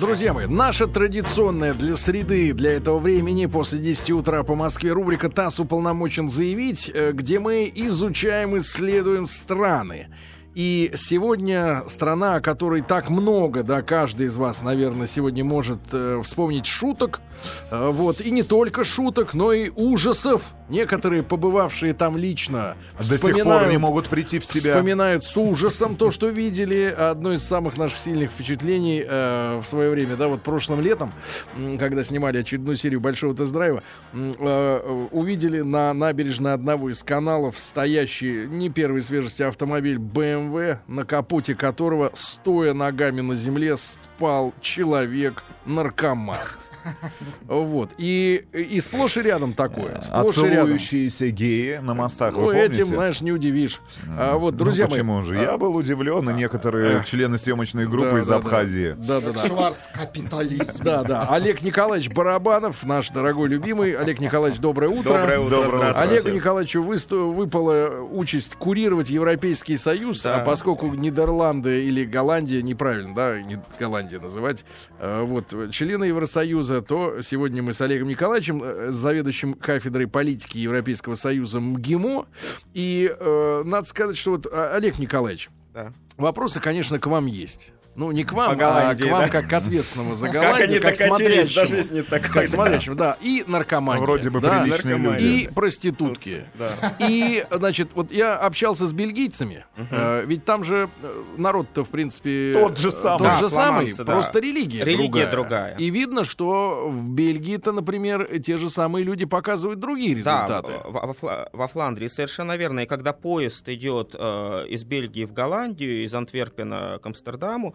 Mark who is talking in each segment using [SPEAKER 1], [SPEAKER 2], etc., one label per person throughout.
[SPEAKER 1] Друзья мои, наша традиционная для среды, для этого времени, после 10 утра по Москве, рубрика «ТАСС уполномочен заявить», э, где мы изучаем, исследуем страны. И сегодня страна, о которой так много, да, каждый из вас, наверное, сегодня может э, вспомнить шуток, э, вот, и не только шуток, но и ужасов. Некоторые, побывавшие там лично,
[SPEAKER 2] До сих пор не могут прийти в себя.
[SPEAKER 1] Вспоминают с ужасом то, что видели. Одно из самых наших сильных впечатлений э, в свое время, да, вот прошлым летом, когда снимали очередную серию Большого тест-драйва, м, э, увидели на набережной одного из каналов стоящий не первой свежести автомобиль BMW, на капоте которого, стоя ногами на земле, спал человек-наркоман. Вот. И, и сплошь и рядом такое.
[SPEAKER 2] А
[SPEAKER 1] Сплошь
[SPEAKER 2] целующиеся геи на мостах,
[SPEAKER 1] Ну,
[SPEAKER 2] вы помните?
[SPEAKER 1] этим, знаешь, не удивишь. А, вот, друзья
[SPEAKER 2] ну,
[SPEAKER 1] мои.
[SPEAKER 2] почему же? Я был удивлен, и некоторые члены съемочной группы
[SPEAKER 1] Да,
[SPEAKER 2] из
[SPEAKER 1] да,
[SPEAKER 2] Абхазии.
[SPEAKER 1] Да, да, да.
[SPEAKER 3] Шварц-капитализм.
[SPEAKER 1] Да, да. Олег Николаевич Барабанов, наш дорогой любимый. Олег Николаевич, доброе утро.
[SPEAKER 4] Доброе утро,
[SPEAKER 2] Доброе утро.
[SPEAKER 1] Олегу Николаевичу высту- выпала участь курировать Европейский Союз,
[SPEAKER 4] Да.
[SPEAKER 1] а поскольку Нидерланды или Голландия, неправильно, да, Голландия называть, э, вот, члены Евросоюза, то сегодня мы с Олегом Николаевичем, э, заведующим кафедрой политики Европейского Союза МГИМО, и э, надо сказать, что вот, э, Олег Николаевич,
[SPEAKER 4] Да.
[SPEAKER 1] вопросы, конечно, к вам есть. Ну, не к вам, а к вам
[SPEAKER 4] да?
[SPEAKER 1] как к ответственному за
[SPEAKER 4] Как
[SPEAKER 1] Голландию,
[SPEAKER 4] они
[SPEAKER 1] как
[SPEAKER 4] докатились до жизни такой.
[SPEAKER 1] Как смотрящему, да. И наркомания.
[SPEAKER 2] Вроде бы
[SPEAKER 1] да,
[SPEAKER 2] приличные
[SPEAKER 4] наркомания.
[SPEAKER 2] люди.
[SPEAKER 1] И проститутки.
[SPEAKER 4] Да.
[SPEAKER 1] И, значит, вот я общался с бельгийцами, э, ведь там же э, народ-то, в принципе...
[SPEAKER 2] Тот же самый.
[SPEAKER 1] Тот
[SPEAKER 4] Да,
[SPEAKER 1] же самый,
[SPEAKER 4] да.
[SPEAKER 1] просто религия,
[SPEAKER 4] Религия
[SPEAKER 1] другая.
[SPEAKER 4] другая.
[SPEAKER 1] И видно, что в Бельгии-то, например, те же самые люди показывают другие
[SPEAKER 4] Да,
[SPEAKER 1] результаты.
[SPEAKER 4] во, во Фла- во Фландрии совершенно верно. И когда поезд идет э, из Бельгии в Голландию, из Антверпена к Амстердаму,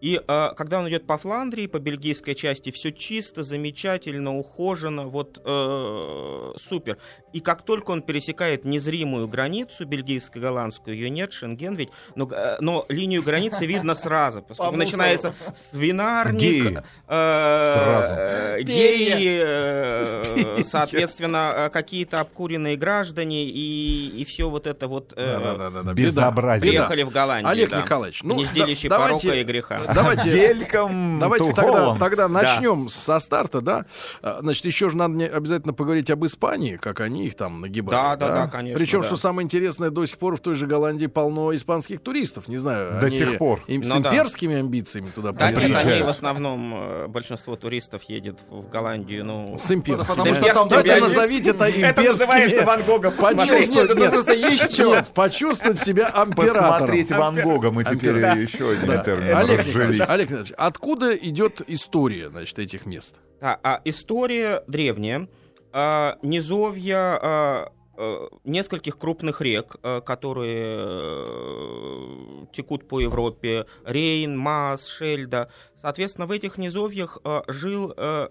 [SPEAKER 4] и э, когда он идет по Фландрии, по бельгийской части, все чисто, замечательно, ухожено, вот э, супер. И как только он пересекает незримую границу бельгийско-голландскую, ее нет, Шенген ведь, но, э, но линию границы видно сразу, поскольку
[SPEAKER 3] По
[SPEAKER 4] начинается свинарник,
[SPEAKER 2] Геи.
[SPEAKER 4] э, э, геи, э, соответственно, какие-то обкуренные граждане и, и все вот это вот э.
[SPEAKER 2] Безобразие.
[SPEAKER 4] Приехали в Голландию.
[SPEAKER 1] Олег. Николаевич, ну,
[SPEAKER 4] Гнездилище
[SPEAKER 1] да-
[SPEAKER 4] порока
[SPEAKER 1] давайте-
[SPEAKER 4] и греха.
[SPEAKER 1] Давайте,
[SPEAKER 2] Вельком
[SPEAKER 1] Давайте тогда, тогда
[SPEAKER 4] Да.
[SPEAKER 1] начнем со старта, да? А, Значит, еще же надо обязательно поговорить об Испании, как они их там нагибают.
[SPEAKER 4] Да, да, да, конечно,
[SPEAKER 1] Причем,
[SPEAKER 4] да.
[SPEAKER 1] что самое интересное, до сих пор в той же Голландии полно испанских туристов. Не знаю,
[SPEAKER 2] До
[SPEAKER 1] они
[SPEAKER 2] сих пор.
[SPEAKER 1] им с
[SPEAKER 4] Ну да.
[SPEAKER 1] имперскими амбициями туда
[SPEAKER 4] Да нет, они в основном, э, большинство туристов едет в Голландию, ну...
[SPEAKER 1] С имперскими.
[SPEAKER 3] Потому
[SPEAKER 4] с
[SPEAKER 3] что там
[SPEAKER 1] Давайте
[SPEAKER 4] амбициями.
[SPEAKER 1] назовите это
[SPEAKER 4] Это
[SPEAKER 1] имперскими.
[SPEAKER 4] называется Ван Гога посмотреть.
[SPEAKER 1] Почувствовать,
[SPEAKER 3] Нет, это что.
[SPEAKER 1] нет, почувствовать себя императором.
[SPEAKER 2] Посмотреть Ван Гога, мы теперь
[SPEAKER 1] Да.
[SPEAKER 2] еще один
[SPEAKER 1] Да.
[SPEAKER 2] термин
[SPEAKER 1] Олег Николаевич, Олег Николаевич, откуда идет история, значит, этих мест?
[SPEAKER 4] А, а история древняя. А, низовья а, а, нескольких крупных рек, а, которые э, текут по Европе. Рейн, Маас, Шельда. Соответственно, в этих низовьях а, жил, а,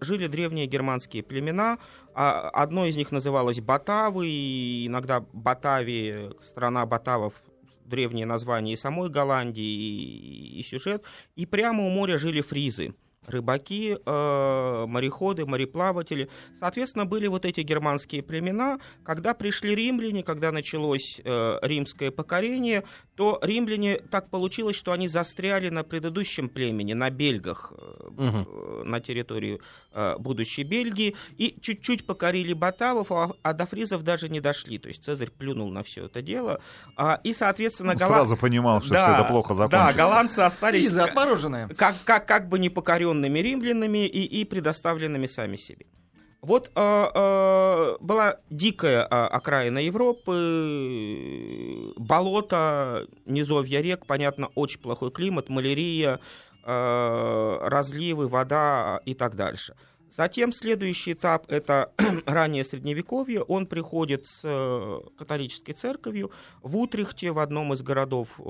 [SPEAKER 4] жили древние германские племена. А, Одно из них называлось Батавы, и иногда Батавия, страна Батавов, древнее название и самой Голландии, и, и сюжет. И прямо у моря жили фризы. Рыбаки, э, мореходы, мореплаватели. Соответственно, были вот эти германские племена. Когда пришли римляне, когда началось э, римское покорение, то римляне так получилось, что они застряли на предыдущем племени, на бельгах, э, на территории э, будущей Бельгии, и чуть-чуть покорили батавов, а, а до фризов даже не дошли. То есть Цезарь плюнул на все это дело. А, и, соответственно,
[SPEAKER 2] Он
[SPEAKER 4] гола-
[SPEAKER 2] Сразу понимал, что все это плохо
[SPEAKER 4] Да,
[SPEAKER 2] закончится.
[SPEAKER 4] голландцы остались как, как, как бы непокоренными римлянами и, и предоставленными сами себе. Вот э, э, была дикая э, окраина Европы, болото, низовья рек, понятно, очень плохой климат, малярия, э, разливы, вода и так дальше. Затем следующий этап — это раннее Средневековье. Он приходит с э, католической церковью. В Утрехте, в одном из городов э,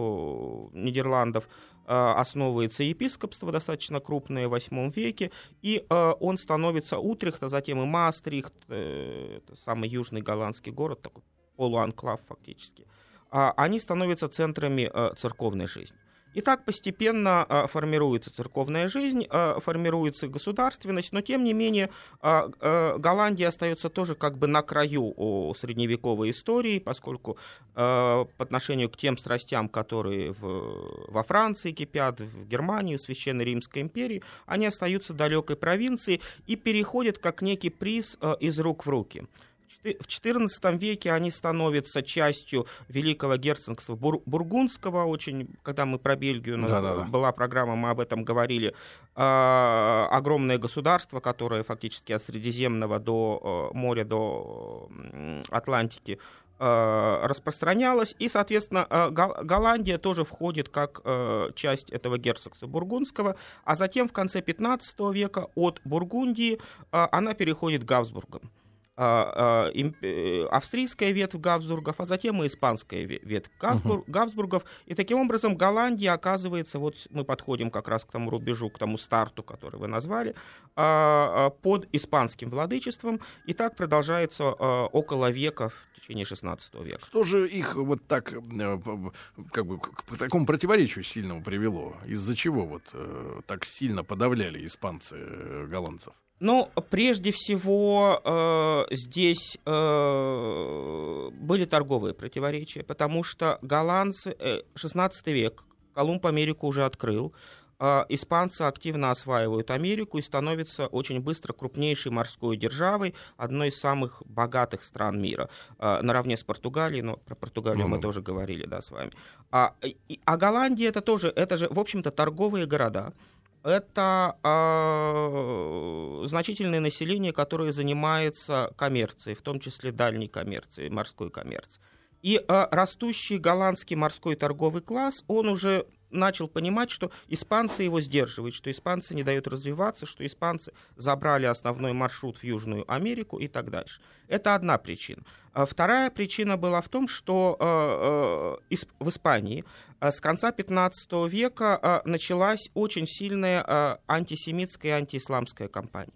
[SPEAKER 4] Нидерландов, основывается епископство, достаточно крупное, в VIII веке. И э, он становится Утрехт, а затем и Маастрихт, э, самый южный голландский город, такой полуанклав фактически. А Они становятся центрами церковной жизни. И так постепенно а, формируется церковная жизнь, а, формируется государственность, но тем не менее а, Голландия остается тоже как бы на краю средневековой истории, поскольку по отношению к тем страстям, которые в, во Франции кипят, в Германии, в Священной Римской империи, они остаются далекой провинцией и переходят как некий приз из рук в руки. В XIV веке они становятся частью Великого герцогства Бур- Бургундского. Очень, когда мы про Бельгию, у нас
[SPEAKER 1] Да-да-да.
[SPEAKER 4] была программа, мы об этом говорили. А, огромное государство, которое фактически от Средиземного до э, моря, до Атлантики э, распространялось, и, соответственно, э, Гол- Голландия тоже входит как часть этого герцогства бургундского, а затем в конце 15 века от Бургундии она переходит к Габсбургам. А, а, э, австрийская ветвь Габсбургов, а затем и испанская ве- ветвь Габсбур- Габсбургов. И таким образом Голландия оказывается, вот мы подходим как раз к тому рубежу, к тому старту, который вы назвали, а, под испанским владычеством. И так продолжается около века, течение 16 века.
[SPEAKER 1] Что же их вот так, э, как бы, к, такому противоречию сильному привело? Из-за чего вот э, так сильно подавляли испанцы э, голландцев?
[SPEAKER 4] Ну, прежде всего, э, здесь э, были торговые противоречия, потому что голландцы, э, 16 век, Колумб Америку уже открыл, испанцы активно осваивают Америку и становятся очень быстро крупнейшей морской державой, одной из самых богатых стран мира, э, наравне с Португалией, но про Португалию мы
[SPEAKER 1] Ну-ну.
[SPEAKER 4] тоже говорили, да, с вами. А, и- а Голландия это тоже, это же, в общем-то, торговые города, это а, значительное население, которое занимается коммерцией, в том числе дальней коммерцией, морской коммерцией. И а, растущий голландский морской торговый класс, он уже начал понимать, что испанцы его сдерживают, что испанцы не дают развиваться, что испанцы забрали основной маршрут в Южную Америку и так дальше. Это одна причина. А Вторая причина была в том, что э, э, в Испании э, с конца 15 века началась очень сильная антисемитская и антиисламская кампания.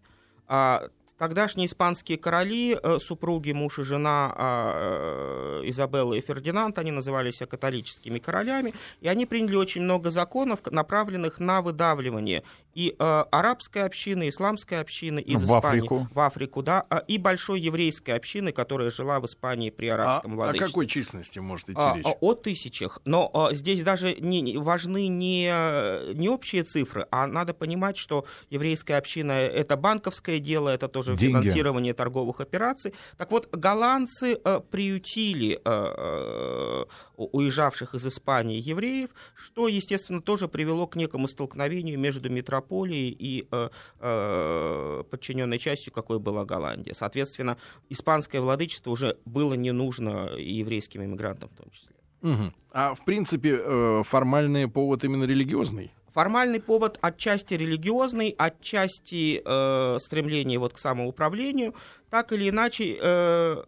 [SPEAKER 4] Тогдашние испанские короли, э, супруги, муж и жена а, э, Изабелла и Фердинанд, они называли себя католическими королями, и они приняли очень много законов, направленных на выдавливание и э, арабской общины, и исламской общины из
[SPEAKER 2] В
[SPEAKER 4] Испании
[SPEAKER 2] Африку.
[SPEAKER 4] в Африку, да, а, и большой еврейской общины, которая жила в Испании при
[SPEAKER 1] А,
[SPEAKER 4] арабском
[SPEAKER 1] о
[SPEAKER 4] владычестве.
[SPEAKER 1] какой численности может идти
[SPEAKER 4] А,
[SPEAKER 1] речь?
[SPEAKER 4] а, О тысячах. Но а, здесь даже не, важны не, не общие цифры, а надо понимать, что еврейская община — это банковское дело, это тоже
[SPEAKER 2] Деньги.
[SPEAKER 4] финансирование торговых операций. Так вот, голландцы э, приютили э, у- уезжавших из Испании евреев, что, естественно, тоже привело к некому столкновению между метрополией и э, э, подчиненной частью, какой была Голландия. Соответственно, испанское владычество уже было не нужно и еврейским иммигрантам в том числе.
[SPEAKER 1] Мгм. А в принципе э, формальный повод именно религиозный?
[SPEAKER 4] Формальный повод отчасти религиозный, отчасти э, стремление вот к самоуправлению, так или иначе э,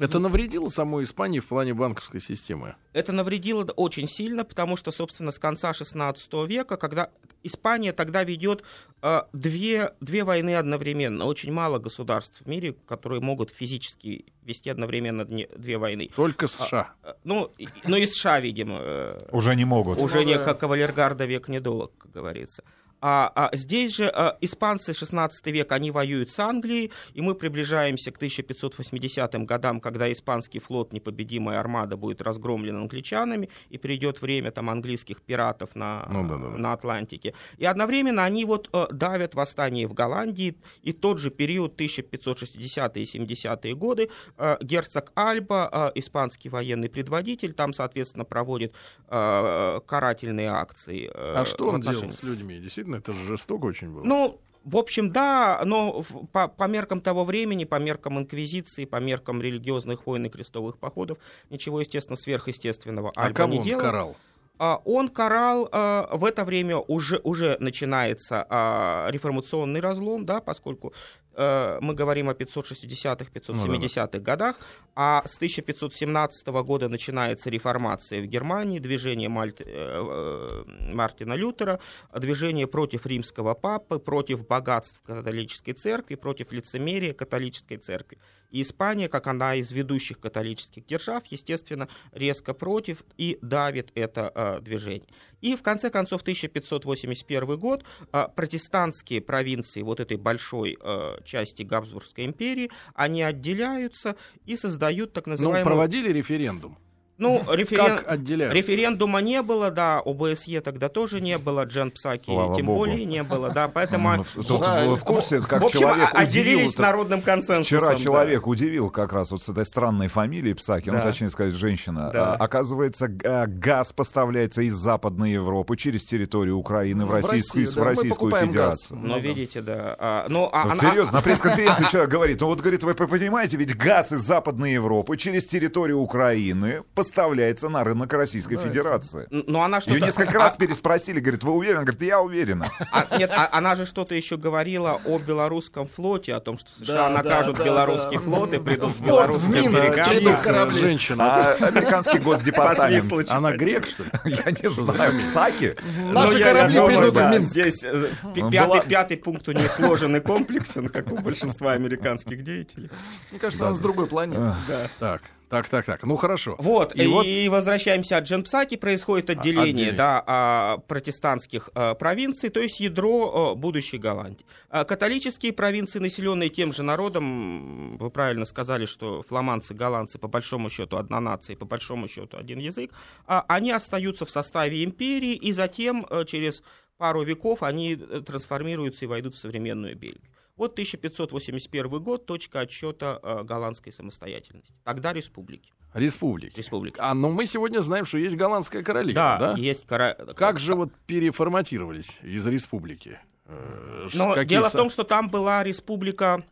[SPEAKER 1] Это навредило самой Испании в плане банковской системы?
[SPEAKER 4] это навредило очень сильно, потому что, собственно, с конца 16 века, когда Испания тогда ведет э, две, две войны одновременно, очень мало государств в мире, которые могут физически вести одновременно дне- две войны.
[SPEAKER 1] Только США.
[SPEAKER 4] Э, Ну, и- ну и США, видимо, э,
[SPEAKER 2] Уже не могут.
[SPEAKER 4] Уже не
[SPEAKER 3] да.
[SPEAKER 4] как кавалергарда век недолг, как говорится. А, а здесь же а, испанцы 16 век, они воюют с Англией, и мы приближаемся к 1580 годам, когда испанский флот, непобедимая армада, будет разгромлен англичанами, и придет время там английских пиратов на,
[SPEAKER 1] Ну да, да, да.
[SPEAKER 4] на Атлантике. И одновременно они вот э, давят восстание в Голландии, и тот же период 1560-е и 70-е годы э, герцог Альба, э, испанский военный предводитель, там, соответственно, проводит э, карательные акции.
[SPEAKER 1] А что он
[SPEAKER 4] отношении-
[SPEAKER 1] делал с людьми? Действительно, это же жестоко очень было.
[SPEAKER 4] Ну, в общем, да, но по, по меркам того времени, по меркам инквизиции, по меркам религиозных войн и крестовых походов, ничего, естественно, сверхъестественного
[SPEAKER 1] а
[SPEAKER 4] Альба не
[SPEAKER 1] он
[SPEAKER 4] делал.
[SPEAKER 1] карал?
[SPEAKER 4] А, Он карал, а, в это время уже, уже начинается а, реформационный разлом, да, поскольку мы говорим о 560-х, 570-х годах, а с 1517 года начинается реформация в Германии, движение Мальт- э, э, Мартина Лютера, движение против римского папы, против богатств католической церкви, против лицемерия католической церкви. И Испания, как она из ведущих католических держав, естественно, резко против и давит это э, движение. И в конце концов 1581 год э, протестантские провинции вот этой большой э, части Габсбургской империи, они отделяются и создают так
[SPEAKER 1] Ну,
[SPEAKER 4] называемую...
[SPEAKER 1] проводили референдум.
[SPEAKER 4] Ну, референ-? Референдума не было, да, ОБСЕ тогда тоже не было, Джен Псаки
[SPEAKER 2] Слава
[SPEAKER 4] тем
[SPEAKER 2] богу.
[SPEAKER 4] более не было, да, поэтому...
[SPEAKER 2] Ну, в курсе, как
[SPEAKER 4] в общем,
[SPEAKER 2] человек
[SPEAKER 4] о- отделились
[SPEAKER 2] удивил,
[SPEAKER 4] народным консенсусом.
[SPEAKER 2] Вчера
[SPEAKER 4] да.
[SPEAKER 2] человек удивил как раз вот с этой странной фамилией Псаки, ну,
[SPEAKER 4] Да.
[SPEAKER 2] точнее сказать, женщина.
[SPEAKER 4] Да.
[SPEAKER 2] А, оказывается, г- газ поставляется из Западной Европы через территорию Украины в
[SPEAKER 3] В
[SPEAKER 2] Российскую,
[SPEAKER 3] Россию,
[SPEAKER 2] в
[SPEAKER 3] да, мы
[SPEAKER 2] Российскую Федерацию.
[SPEAKER 3] газ.
[SPEAKER 4] Ну,
[SPEAKER 3] Ну, да.
[SPEAKER 4] видите, да. А, ну, а,
[SPEAKER 2] Вот
[SPEAKER 4] она-
[SPEAKER 2] серьезно, на пресс-конференции человек говорит, ну вот, говорит, вы понимаете, ведь газ из Западной Европы через территорию Украины поставляется на рынок Российской Федерации.
[SPEAKER 4] Но она что-то...
[SPEAKER 2] Ее несколько раз переспросили, говорит, вы уверены? Говорит, я уверена.
[SPEAKER 4] А, нет, а- она же что-то еще говорила о белорусском флоте, о том, что США
[SPEAKER 3] Да,
[SPEAKER 4] накажут
[SPEAKER 3] да,
[SPEAKER 4] белорусский
[SPEAKER 3] да.
[SPEAKER 4] флот и придут в белорусские берега.
[SPEAKER 1] Женщина.
[SPEAKER 2] А американский госдепартамент.
[SPEAKER 1] Она грек, что ли?
[SPEAKER 2] Я не знаю, Псаки?
[SPEAKER 3] Наши
[SPEAKER 4] Ну, я-
[SPEAKER 3] корабли придут в Минск.
[SPEAKER 4] Здесь э,
[SPEAKER 2] Ну,
[SPEAKER 4] пятый, пункт у нее сложен и комплексен, как у большинства американских деятелей.
[SPEAKER 3] Мне кажется, она с другой планеты.
[SPEAKER 1] Так, так, так, так. Ну хорошо.
[SPEAKER 4] Вот,
[SPEAKER 1] И
[SPEAKER 4] и,
[SPEAKER 1] вот-
[SPEAKER 4] возвращаемся от Дженпсаки, происходит отделение,
[SPEAKER 1] отделение.
[SPEAKER 4] да, а, протестантских а, провинций, то есть ядро а, будущей Голландии. А, Католические провинции, населенные тем же народом, вы правильно сказали, что фламандцы, голландцы, по большому счету, одна нация, по большому счету, один язык, а, они остаются в составе империи, и затем, через пару веков, они э, трансформируются и войдут в современную Бельгию. Вот 1581 год, точка отсчета э, голландской самостоятельности. Тогда республики.
[SPEAKER 1] Республики.
[SPEAKER 4] Республики.
[SPEAKER 1] А, ну мы сегодня знаем, что есть голландская королева, да?
[SPEAKER 4] есть кора...
[SPEAKER 1] Как же вот переформатировались из республики? Э,
[SPEAKER 4] Но
[SPEAKER 1] какие
[SPEAKER 4] дело в том, что там была республика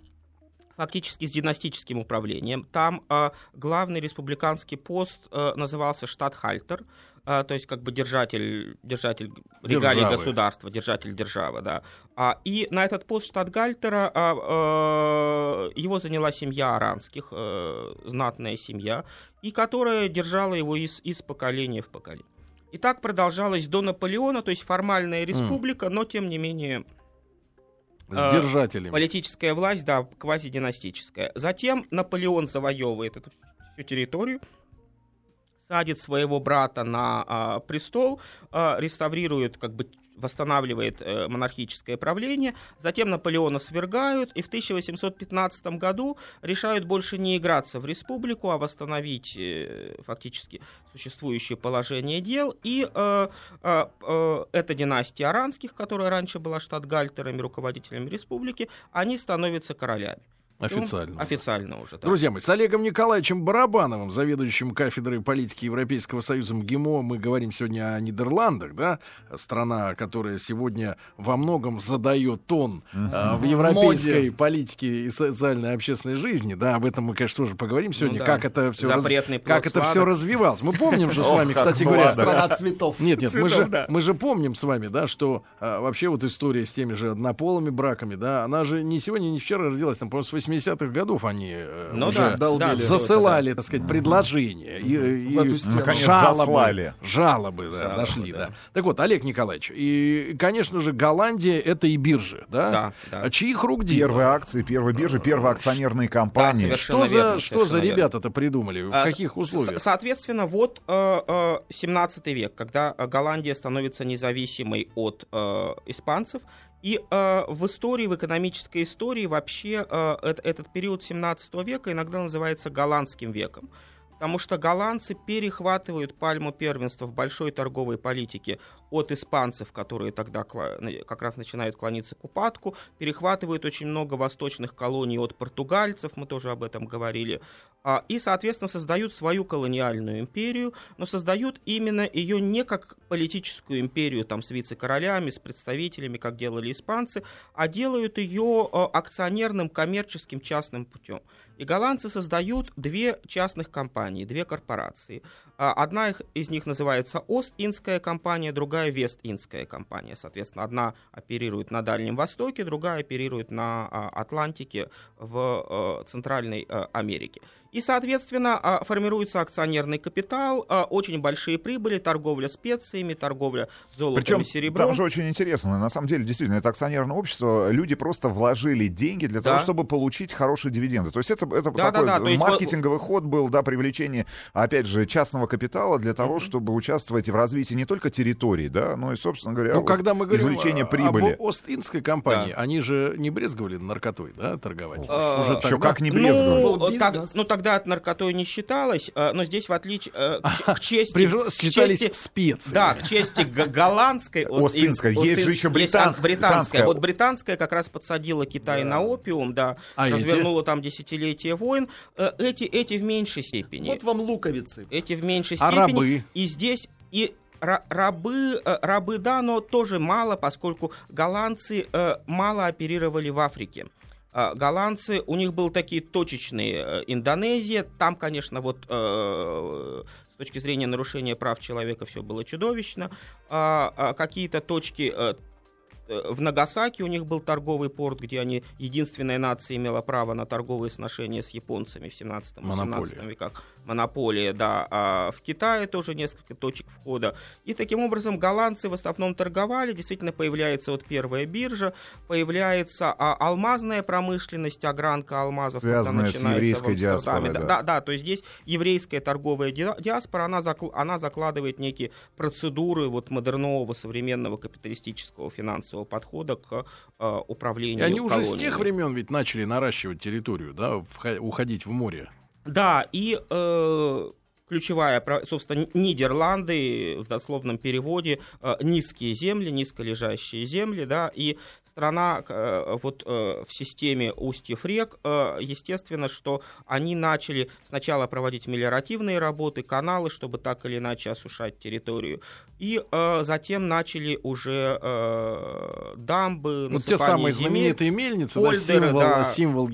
[SPEAKER 4] фактически с династическим управлением. Там э, главный республиканский пост э, назывался штатхальтер, э, то есть как бы держатель, держатель регалий
[SPEAKER 1] Державы.
[SPEAKER 4] государства, держатель державы, да. А, и на этот пост штатгальтера а, э, его заняла семья Аранских, э, знатная семья, и которая держала его из, из поколения в поколение. И так продолжалось до Наполеона, то есть формальная республика, но тем не менее
[SPEAKER 1] С держателями.
[SPEAKER 4] Политическая власть, да, квазидинастическая. Затем Наполеон завоевывает эту всю территорию, садит своего брата на а, престол, а, реставрирует, как бы восстанавливает э, монархическое правление, затем Наполеона свергают, и в 1815 году решают больше не играться в республику, а восстановить э, фактически существующее положение дел, и э, э, э, эта династия Аранских, которая раньше была штатгальтерами, руководителями республики, они становятся королями.
[SPEAKER 1] Официально.
[SPEAKER 4] Ну, официально уже, да.
[SPEAKER 1] Друзья мои, с Олегом Николаевичем Барабановым, заведующим кафедрой политики Европейского Союза МГИМО, мы говорим сегодня о Нидерландах, да, страна, которая сегодня во многом задает тон э, в европейской политике и социальной и общественной жизни, да, об этом мы, конечно, тоже поговорим сегодня,
[SPEAKER 4] Ну да.
[SPEAKER 1] как это все
[SPEAKER 4] плод
[SPEAKER 1] как это все развивалось. Мы помним же с вами, кстати говоря.
[SPEAKER 3] Страна цветов.
[SPEAKER 1] нет, нет, мы же, мы же помним с вами, да, что а, вообще вот история с теми же однополыми браками, да, она же не сегодня, не вчера родилась, там, по-моему, с 80-х годов они э,
[SPEAKER 4] Ну
[SPEAKER 1] уже
[SPEAKER 4] да, да,
[SPEAKER 1] засылали, так сказать, предложения и, и
[SPEAKER 3] стену.
[SPEAKER 2] Наконец
[SPEAKER 1] жалобы,
[SPEAKER 2] заслали.
[SPEAKER 1] жалобы, да,
[SPEAKER 4] Жалобы,
[SPEAKER 1] дошли,
[SPEAKER 4] да.
[SPEAKER 1] да. Так вот, Олег Николаевич, и, конечно же, Голландия это и биржи, да?
[SPEAKER 4] Да, да.
[SPEAKER 1] А чьих рук дело?
[SPEAKER 2] Первые акции, первые биржи, первые акционерные компании.
[SPEAKER 4] совершенно.
[SPEAKER 1] Что
[SPEAKER 4] верно,
[SPEAKER 1] за, что за ребята-то придумали? В
[SPEAKER 4] А,
[SPEAKER 1] каких условиях?
[SPEAKER 4] Соответственно, вот э, э, 17 век, когда э, Голландия становится независимой от э, испанцев, и э, в истории, в экономической истории вообще э, эт- этот период 17 века иногда называется голландским веком. Потому что голландцы перехватывают пальму первенства в большой торговой политике от испанцев, которые тогда как раз начинают клониться к упадку, перехватывают очень много восточных колоний от португальцев, мы тоже об этом говорили, и, соответственно, создают свою колониальную империю, но создают именно ее не как политическую империю там, с вице-королями, с представителями, как делали испанцы, а делают ее э, акционерным, коммерческим, частным путем. И голландцы создают две частных компании, две корпорации. А, Одна из них называется Ост-Индская компания, другая Вест-Индская компания. Соответственно, одна оперирует на Дальнем Востоке, другая оперирует на а, Атлантике в э, Центральной Америке. И, соответственно, а, формируется акционерный капитал, а, очень большие прибыли, торговля специями, торговля золотом
[SPEAKER 2] Причем
[SPEAKER 4] и серебром.
[SPEAKER 2] там же очень интересно. На самом деле, действительно, это акционерное общество. Люди просто вложили деньги для
[SPEAKER 4] Да.
[SPEAKER 2] того, чтобы получить хорошие дивиденды. То есть это, это
[SPEAKER 4] Да,
[SPEAKER 2] такой
[SPEAKER 4] да, да.
[SPEAKER 2] Маркетинговый ход был, да, привлечение, опять же, частного капитала для того, чтобы участвовать в развитии не только территории, да, но и, собственно говоря,
[SPEAKER 1] Ну,
[SPEAKER 2] вот
[SPEAKER 1] когда мы говорим
[SPEAKER 2] извлечение прибыли.
[SPEAKER 1] об Ост-Индской компании,
[SPEAKER 4] Да.
[SPEAKER 1] они же не брезговали наркотой, да, торговать?
[SPEAKER 4] А,
[SPEAKER 1] Уже
[SPEAKER 2] Еще
[SPEAKER 1] тогда?
[SPEAKER 2] как не брезговали.
[SPEAKER 4] Ну, так-
[SPEAKER 3] бизнес.
[SPEAKER 4] ну, тогда от наркотой не считалось, э, но здесь, в отличие э, к, чести...
[SPEAKER 1] Считались
[SPEAKER 4] чести-
[SPEAKER 1] специи.
[SPEAKER 4] Да, к чести голландской,
[SPEAKER 2] Остинской. Есть же еще
[SPEAKER 4] а,
[SPEAKER 2] британская.
[SPEAKER 4] британская. Вот британская как раз подсадила Китай на опиум, да,
[SPEAKER 1] А эти?
[SPEAKER 4] развернула там десятилетия войн. Э, Эти, эти в меньшей степени.
[SPEAKER 3] Вот вам луковицы.
[SPEAKER 4] Эти в меньшей
[SPEAKER 1] А
[SPEAKER 4] степени.
[SPEAKER 1] рабы?
[SPEAKER 4] И здесь и ра- рабы, э, рабы, да, но тоже мало, поскольку голландцы э, мало оперировали в Африке. А, Голландцы, у них был такие точечные э, Индонезия, там, конечно, вот э, с точки зрения нарушения прав человека все было чудовищно. А, а, Какие-то точки э, э, в Нагасаки у них был торговый порт, где они единственная нация имела право на торговые сношения с японцами в 17-18
[SPEAKER 1] Монополия.
[SPEAKER 4] веках. Монополия, да. А в Китае тоже несколько точек входа. И таким образом голландцы в основном торговали. Действительно появляется вот первая биржа, появляется а, алмазная промышленность, огранка алмазов. когда
[SPEAKER 2] Связанная с
[SPEAKER 4] начинается в
[SPEAKER 2] еврейской диаспорой,
[SPEAKER 4] Да,
[SPEAKER 2] да.
[SPEAKER 4] да, то есть здесь еврейская торговая ди- диаспора, она, закл- она закладывает некие процедуры вот модернового современного капиталистического финансового подхода к э,
[SPEAKER 1] И
[SPEAKER 4] управлению
[SPEAKER 1] они уже с
[SPEAKER 4] колониями.
[SPEAKER 1] тех времен ведь начали наращивать территорию, да, уходить в море.
[SPEAKER 4] Да, и э, ключевая, собственно, Нидерланды в дословном переводе э, низкие земли, низколежащие земли, да, и страна э, вот э, в системе устьев рек, естественно, что они начали сначала проводить мелиоративные работы, каналы, чтобы так или иначе осушать территорию, и затем начали уже дамбы,
[SPEAKER 1] Вот те самые
[SPEAKER 4] земель.
[SPEAKER 1] знаменитые мельницы, да,
[SPEAKER 4] Польдеры,
[SPEAKER 1] символ,
[SPEAKER 4] да.
[SPEAKER 1] символ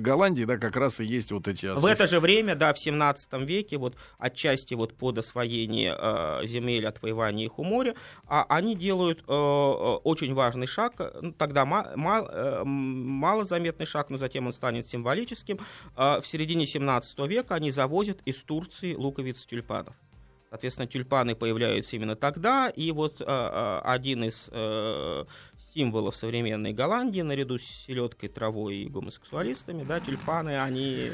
[SPEAKER 1] Голландии, да, как раз и есть вот эти
[SPEAKER 4] В это же время, да, в 17 веке, вот отчасти вот под освоение э, земель, отвоевание их у моря, а они делают э, э, очень важный шаг, ну, тогда ма- ма- э, малозаметный шаг, но затем он станет символическим. Э, в середине 17 века они завозят из Турции луковиц тюльпанов. Соответственно, тюльпаны появляются именно тогда, и вот э, э, один из э, символов современной Голландии, наряду с селедкой, травой и гомосексуалистами, да, тюльпаны, они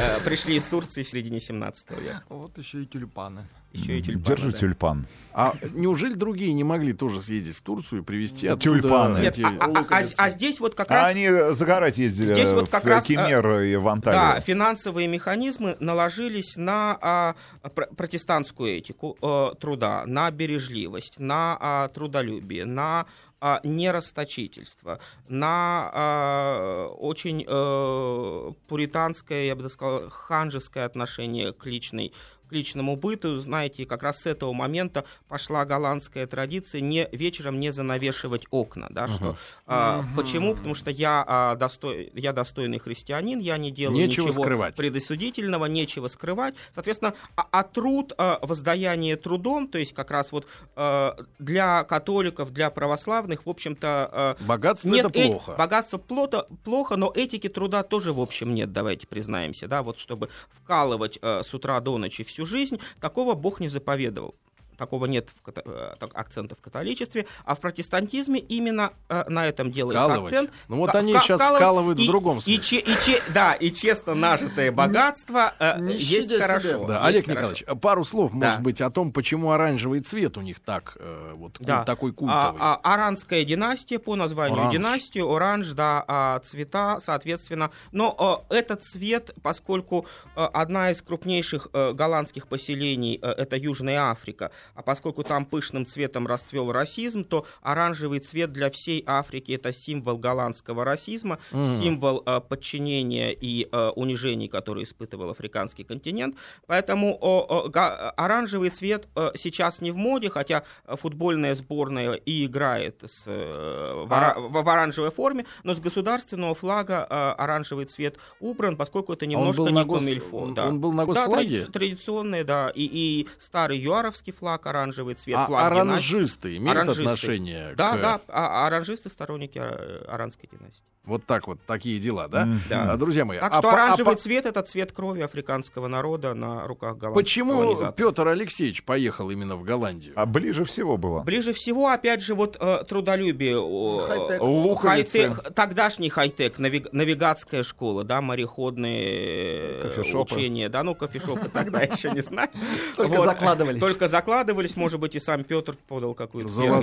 [SPEAKER 4] э, пришли из Турции в середине 17 века.
[SPEAKER 3] Вот еще и тюльпаны.
[SPEAKER 4] Еще и тюльпаны.
[SPEAKER 2] Держи
[SPEAKER 4] да.
[SPEAKER 2] тюльпан.
[SPEAKER 1] А неужели другие не могли тоже съездить в Турцию и привезти оттуда
[SPEAKER 2] тюльпаны.
[SPEAKER 4] Нет,
[SPEAKER 1] эти-
[SPEAKER 4] а, а- а- а здесь вот как
[SPEAKER 2] А
[SPEAKER 4] раз...
[SPEAKER 2] они загорать ездили
[SPEAKER 4] Здесь вот как
[SPEAKER 2] в
[SPEAKER 4] раз,
[SPEAKER 2] Кемер и в
[SPEAKER 4] Да,
[SPEAKER 2] Анталию.
[SPEAKER 4] финансовые механизмы наложились на а, пр- протестантскую этику э, труда, на бережливость, на а, трудолюбие, на а, нерасточительство, на а, очень э, пуританское, я бы сказал, ханжеское отношение к личной к личному быту, знаете, как раз с этого момента пошла голландская традиция не вечером не занавешивать окна, да, что а, почему? Потому что я а, достой, я достойный христианин, я не делаю
[SPEAKER 1] Нечего
[SPEAKER 4] ничего
[SPEAKER 1] скрывать.
[SPEAKER 4] предосудительного, нечего скрывать, соответственно, а, а труд, а, воздаяние трудом, то есть как раз вот а, для католиков, для православных, в общем-то, а,
[SPEAKER 1] Богатство
[SPEAKER 4] нет,
[SPEAKER 1] это
[SPEAKER 4] э-
[SPEAKER 1] плохо.
[SPEAKER 4] богатство плото, плохо, но этики труда тоже, в общем, нет, давайте признаемся, да, вот чтобы вкалывать э, с утра до ночи всю жизнь, такого Бог не заповедовал. Такого нет в э, так, акцента в католичестве, а в протестантизме именно э, на этом делается
[SPEAKER 1] Вкалывать.
[SPEAKER 4] акцент.
[SPEAKER 1] Ну вот они
[SPEAKER 4] вка-
[SPEAKER 1] сейчас вкалывают в
[SPEAKER 4] и-
[SPEAKER 1] другом
[SPEAKER 4] и
[SPEAKER 1] смысле.
[SPEAKER 4] че- и че- да, и честно нажитое богатство э,
[SPEAKER 3] Не
[SPEAKER 4] есть хорошо.
[SPEAKER 3] себя.
[SPEAKER 1] Да,
[SPEAKER 4] есть
[SPEAKER 1] Олег
[SPEAKER 4] хорошо.
[SPEAKER 1] Николаевич, пару слов,
[SPEAKER 4] Да.
[SPEAKER 1] может быть, о том, почему оранжевый цвет у них так, э, вот, куль-
[SPEAKER 4] Да.
[SPEAKER 1] такой
[SPEAKER 4] А,
[SPEAKER 1] культовый.
[SPEAKER 4] а, Аранская династия, по названию
[SPEAKER 1] Оранж.
[SPEAKER 4] династии, оранж, да, а, цвета, соответственно. Но а, этот цвет, поскольку а, одна из крупнейших а, голландских поселений а, это Южная Африка, а поскольку там пышным цветом расцвел расизм, то оранжевый цвет для всей Африки это символ голландского расизма,
[SPEAKER 1] Мгм.
[SPEAKER 4] символ а, подчинения и а, унижений, которые испытывал африканский континент. Поэтому о, о, га- оранжевый цвет э, сейчас не в моде, хотя э, футбольная сборная и играет с, э, в, ора- в- в оранжевой форме, но с государственного флага э, оранжевый цвет убран, поскольку это
[SPEAKER 1] А
[SPEAKER 4] немножко не
[SPEAKER 1] гос-
[SPEAKER 4] комильфо.
[SPEAKER 1] он-
[SPEAKER 4] да.
[SPEAKER 1] он был на
[SPEAKER 4] Да,
[SPEAKER 1] госфлаге?
[SPEAKER 4] тради- традиционный, да, и, и старый юаровский флаг флаг оранжевый цвет,
[SPEAKER 1] А
[SPEAKER 4] флаг династии.
[SPEAKER 1] оранжисты имеют
[SPEAKER 4] Оранжисты.
[SPEAKER 1] отношение
[SPEAKER 4] Да,
[SPEAKER 1] к...
[SPEAKER 4] да, а- оранжисты сторонники э, оранской династии.
[SPEAKER 1] Вот так вот, такие дела, да?
[SPEAKER 2] Мгм.
[SPEAKER 4] Да.
[SPEAKER 1] А, Друзья мои,
[SPEAKER 4] Так
[SPEAKER 1] а
[SPEAKER 4] что
[SPEAKER 1] по- а
[SPEAKER 4] оранжевый
[SPEAKER 1] по-
[SPEAKER 4] цвет это цвет крови африканского народа на руках голландских
[SPEAKER 1] Почему. Петр Алексеевич поехал именно в Голландию?
[SPEAKER 2] А ближе всего было.
[SPEAKER 4] Ближе всего, опять же, вот э, трудолюбие. э, хай-тек, тогдашний хай-тек, навиг- навигатская школа, да, мореходные э,
[SPEAKER 2] Кофешопы.
[SPEAKER 4] учения, да, ну, кофешопы тогда еще не знаю.
[SPEAKER 3] Только закладывались.
[SPEAKER 4] Только закладывались, может быть, и сам Петр подал какую-то идею,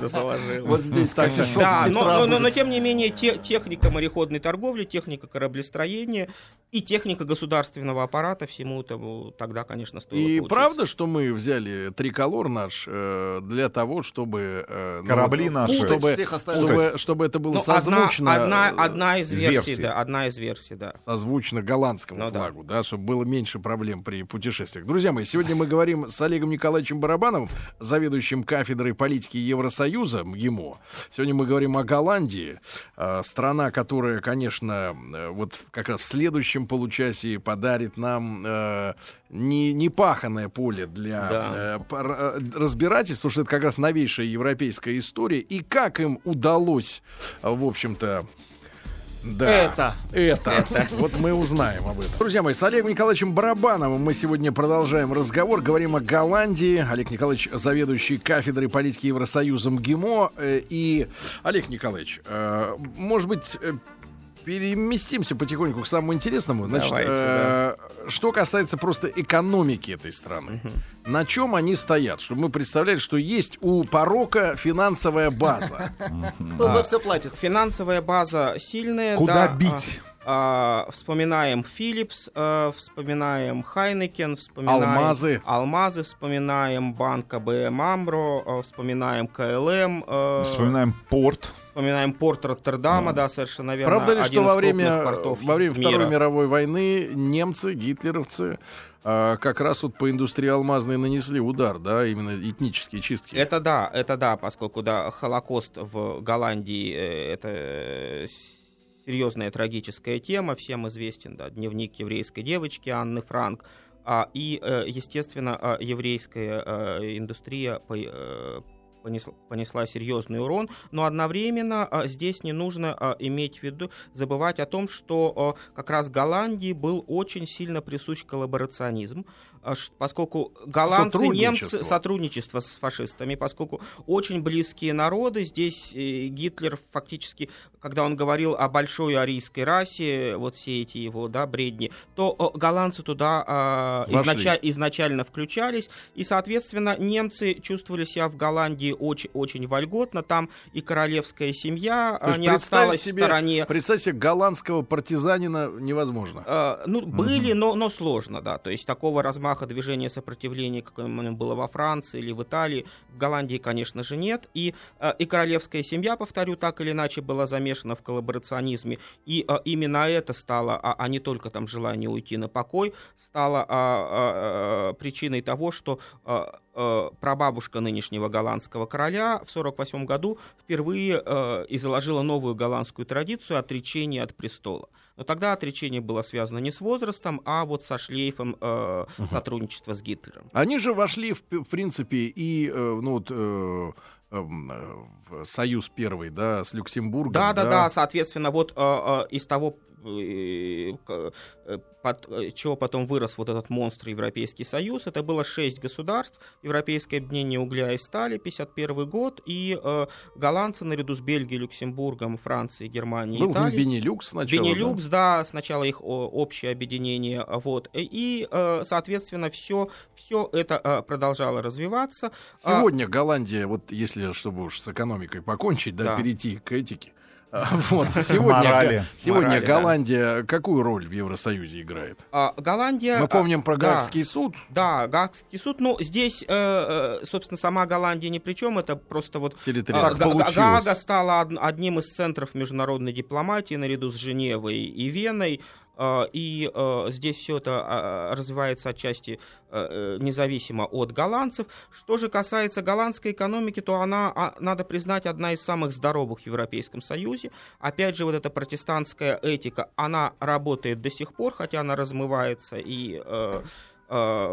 [SPEAKER 4] да, заложил.
[SPEAKER 3] Вот здесь кофешоп
[SPEAKER 4] Да, но, но- но- тем не менее те- техника мореходной торговли, техника кораблестроения и техника государственного аппарата всему этому тогда, конечно, стоило
[SPEAKER 1] И
[SPEAKER 4] поучиться.
[SPEAKER 1] правда, что мы взяли триколор наш э, для того, чтобы... э, ну,
[SPEAKER 2] Корабли
[SPEAKER 1] вот,
[SPEAKER 2] наши.
[SPEAKER 1] Чтобы,
[SPEAKER 3] Всех
[SPEAKER 1] чтобы, чтобы это было
[SPEAKER 4] Ну, одна,
[SPEAKER 1] созвучно...
[SPEAKER 4] одна,
[SPEAKER 1] э,
[SPEAKER 4] одна из
[SPEAKER 2] из
[SPEAKER 4] версий,
[SPEAKER 2] версий.
[SPEAKER 4] да, одна из версий, да.
[SPEAKER 1] созвучно голландскому
[SPEAKER 4] Ну да.
[SPEAKER 1] флагу, да. чтобы было меньше проблем при путешествиях. Друзья мои, сегодня мы говорим с Олегом Николаевичем Барабановым, заведующим кафедрой политики Евросоюза МГИМО. Сегодня мы говорим о Голландии, э, страна, которая, конечно, э, вот как раз в следующем получасии подарит нам э, не, непаханное поле для
[SPEAKER 4] Да.
[SPEAKER 1] э, разбирательств, потому что это как раз новейшая европейская история, и как им удалось, в общем-то, да.
[SPEAKER 3] Это.
[SPEAKER 1] Это. Вот мы узнаем об этом. Друзья мои, с Олегом Николаевичем Барабановым мы сегодня продолжаем разговор. Говорим о Голландии. Олег Николаевич, заведующий кафедрой политики Евросоюза МГИМО. Э, И, Олег Николаевич, э, может быть, э, переместимся потихоньку к самому интересному. Значит,
[SPEAKER 4] Давайте,
[SPEAKER 1] э, что касается просто экономики этой страны. На чем они стоят? Чтобы мы представляли, что есть у порока финансовая база.
[SPEAKER 3] Кто за все платит?
[SPEAKER 4] Финансовая база сильная.
[SPEAKER 2] Куда
[SPEAKER 4] да,
[SPEAKER 2] бить?
[SPEAKER 4] А, вспоминаем Philips, а, вспоминаем Хайнекен, вспоминаем
[SPEAKER 1] Алмазы.
[SPEAKER 4] Алмазы, вспоминаем банк АБМ Амбро, вспоминаем КЛМ, а,
[SPEAKER 2] Вспоминаем порт.
[SPEAKER 4] вспоминаем порт Роттердама, да, совершенно верно.
[SPEAKER 1] Правда ли, что во время, во время
[SPEAKER 4] мира.
[SPEAKER 1] Второй мировой войны немцы, гитлеровцы, а, как раз вот по индустрии алмазной нанесли удар, да, именно этнические чистки.
[SPEAKER 4] Это да, это да, поскольку да, Холокост в Голландии э, это э, серьезная трагическая тема, всем известен, да, дневник еврейской девочки Анны Франк. А, и, э, естественно, а, еврейская э, индустрия э, понесла, серьезный урон, но одновременно а, здесь не нужно а, иметь в виду, забывать о том, что как раз Голландии был очень сильно присущ коллаборационизм, поскольку голландцы, немцы,
[SPEAKER 1] Сотрудничество.
[SPEAKER 4] с фашистами, поскольку очень близкие народы, здесь э, Гитлер фактически, когда он говорил о большой арийской расе, вот все эти его да, бредни, то э, голландцы туда а,
[SPEAKER 1] Вошли.
[SPEAKER 4] изнача- изначально включались, и, соответственно, немцы чувствовали себя в Голландии очень, очень вольготно, там и королевская семья
[SPEAKER 1] То
[SPEAKER 4] а, не осталась
[SPEAKER 1] себе-
[SPEAKER 4] в стороне.
[SPEAKER 1] Представь себе, голландского партизанина невозможно.
[SPEAKER 4] Э, ну, были, но, но сложно, да. То есть такого размаха движения сопротивления, как оно было во Франции или в Италии, в Голландии, конечно же, нет. И, э, и королевская семья, повторю, так или иначе была замешана в коллаборационизме. И э, именно это стало, а, а не только там желание уйти на покой, стало а, а, причиной того, что а, прабабушка нынешнего голландского короля в 48 году впервые э, и заложила новую голландскую традицию отречения от престола. Но тогда отречение было связано не с возрастом, а вот со шлейфом э, сотрудничества с Гитлером.
[SPEAKER 1] Они же вошли, в, в принципе, и э, ну, вот, э, эм, э, в Союз первый, да, с Люксембургом.
[SPEAKER 4] Да, да, да, соответственно, вот э, э, из того, э, э, под- э, чего потом вырос вот этот монстр Европейский Союз, это было шесть государств, Европейское объединение угля и стали, 51 год, и э, голландцы наряду с Бельгией, Люксембургом, Францией, Германией,
[SPEAKER 1] Был
[SPEAKER 4] Италией.
[SPEAKER 1] Бенилюкс сначала. да?
[SPEAKER 4] Бенилюкс, да, сначала их общее объединение, вот, и, э, соответственно, все, все это э, продолжало развиваться. А,
[SPEAKER 1] Сегодня Голландия, вот если, чтобы уж с экономикой покончить, да,
[SPEAKER 4] Да.
[SPEAKER 1] перейти к этике, вот, сегодня,
[SPEAKER 2] Морали.
[SPEAKER 1] сегодня
[SPEAKER 4] Морали, да.
[SPEAKER 1] Голландия какую роль в Евросоюзе играет?
[SPEAKER 4] а, Голландия...
[SPEAKER 1] Мы помним про
[SPEAKER 4] а, да.
[SPEAKER 1] Гаагский суд.
[SPEAKER 4] Да, Гаагский суд. Ну, здесь, э, э, собственно, сама Голландия ни при чем. Это просто вот...
[SPEAKER 1] Территориально.
[SPEAKER 4] а, Га-. Гаага стала од- одним из центров международной дипломатии наряду с Женевой и Веной. Э, И э, здесь все это а, развивается отчасти э, э, независимо от голландцев. Что же касается голландской экономики, то она, а, надо признать, одна из самых здоровых в Европейском Союзе. Опять же, вот эта протестантская этика, она работает до сих пор, хотя она размывается и э,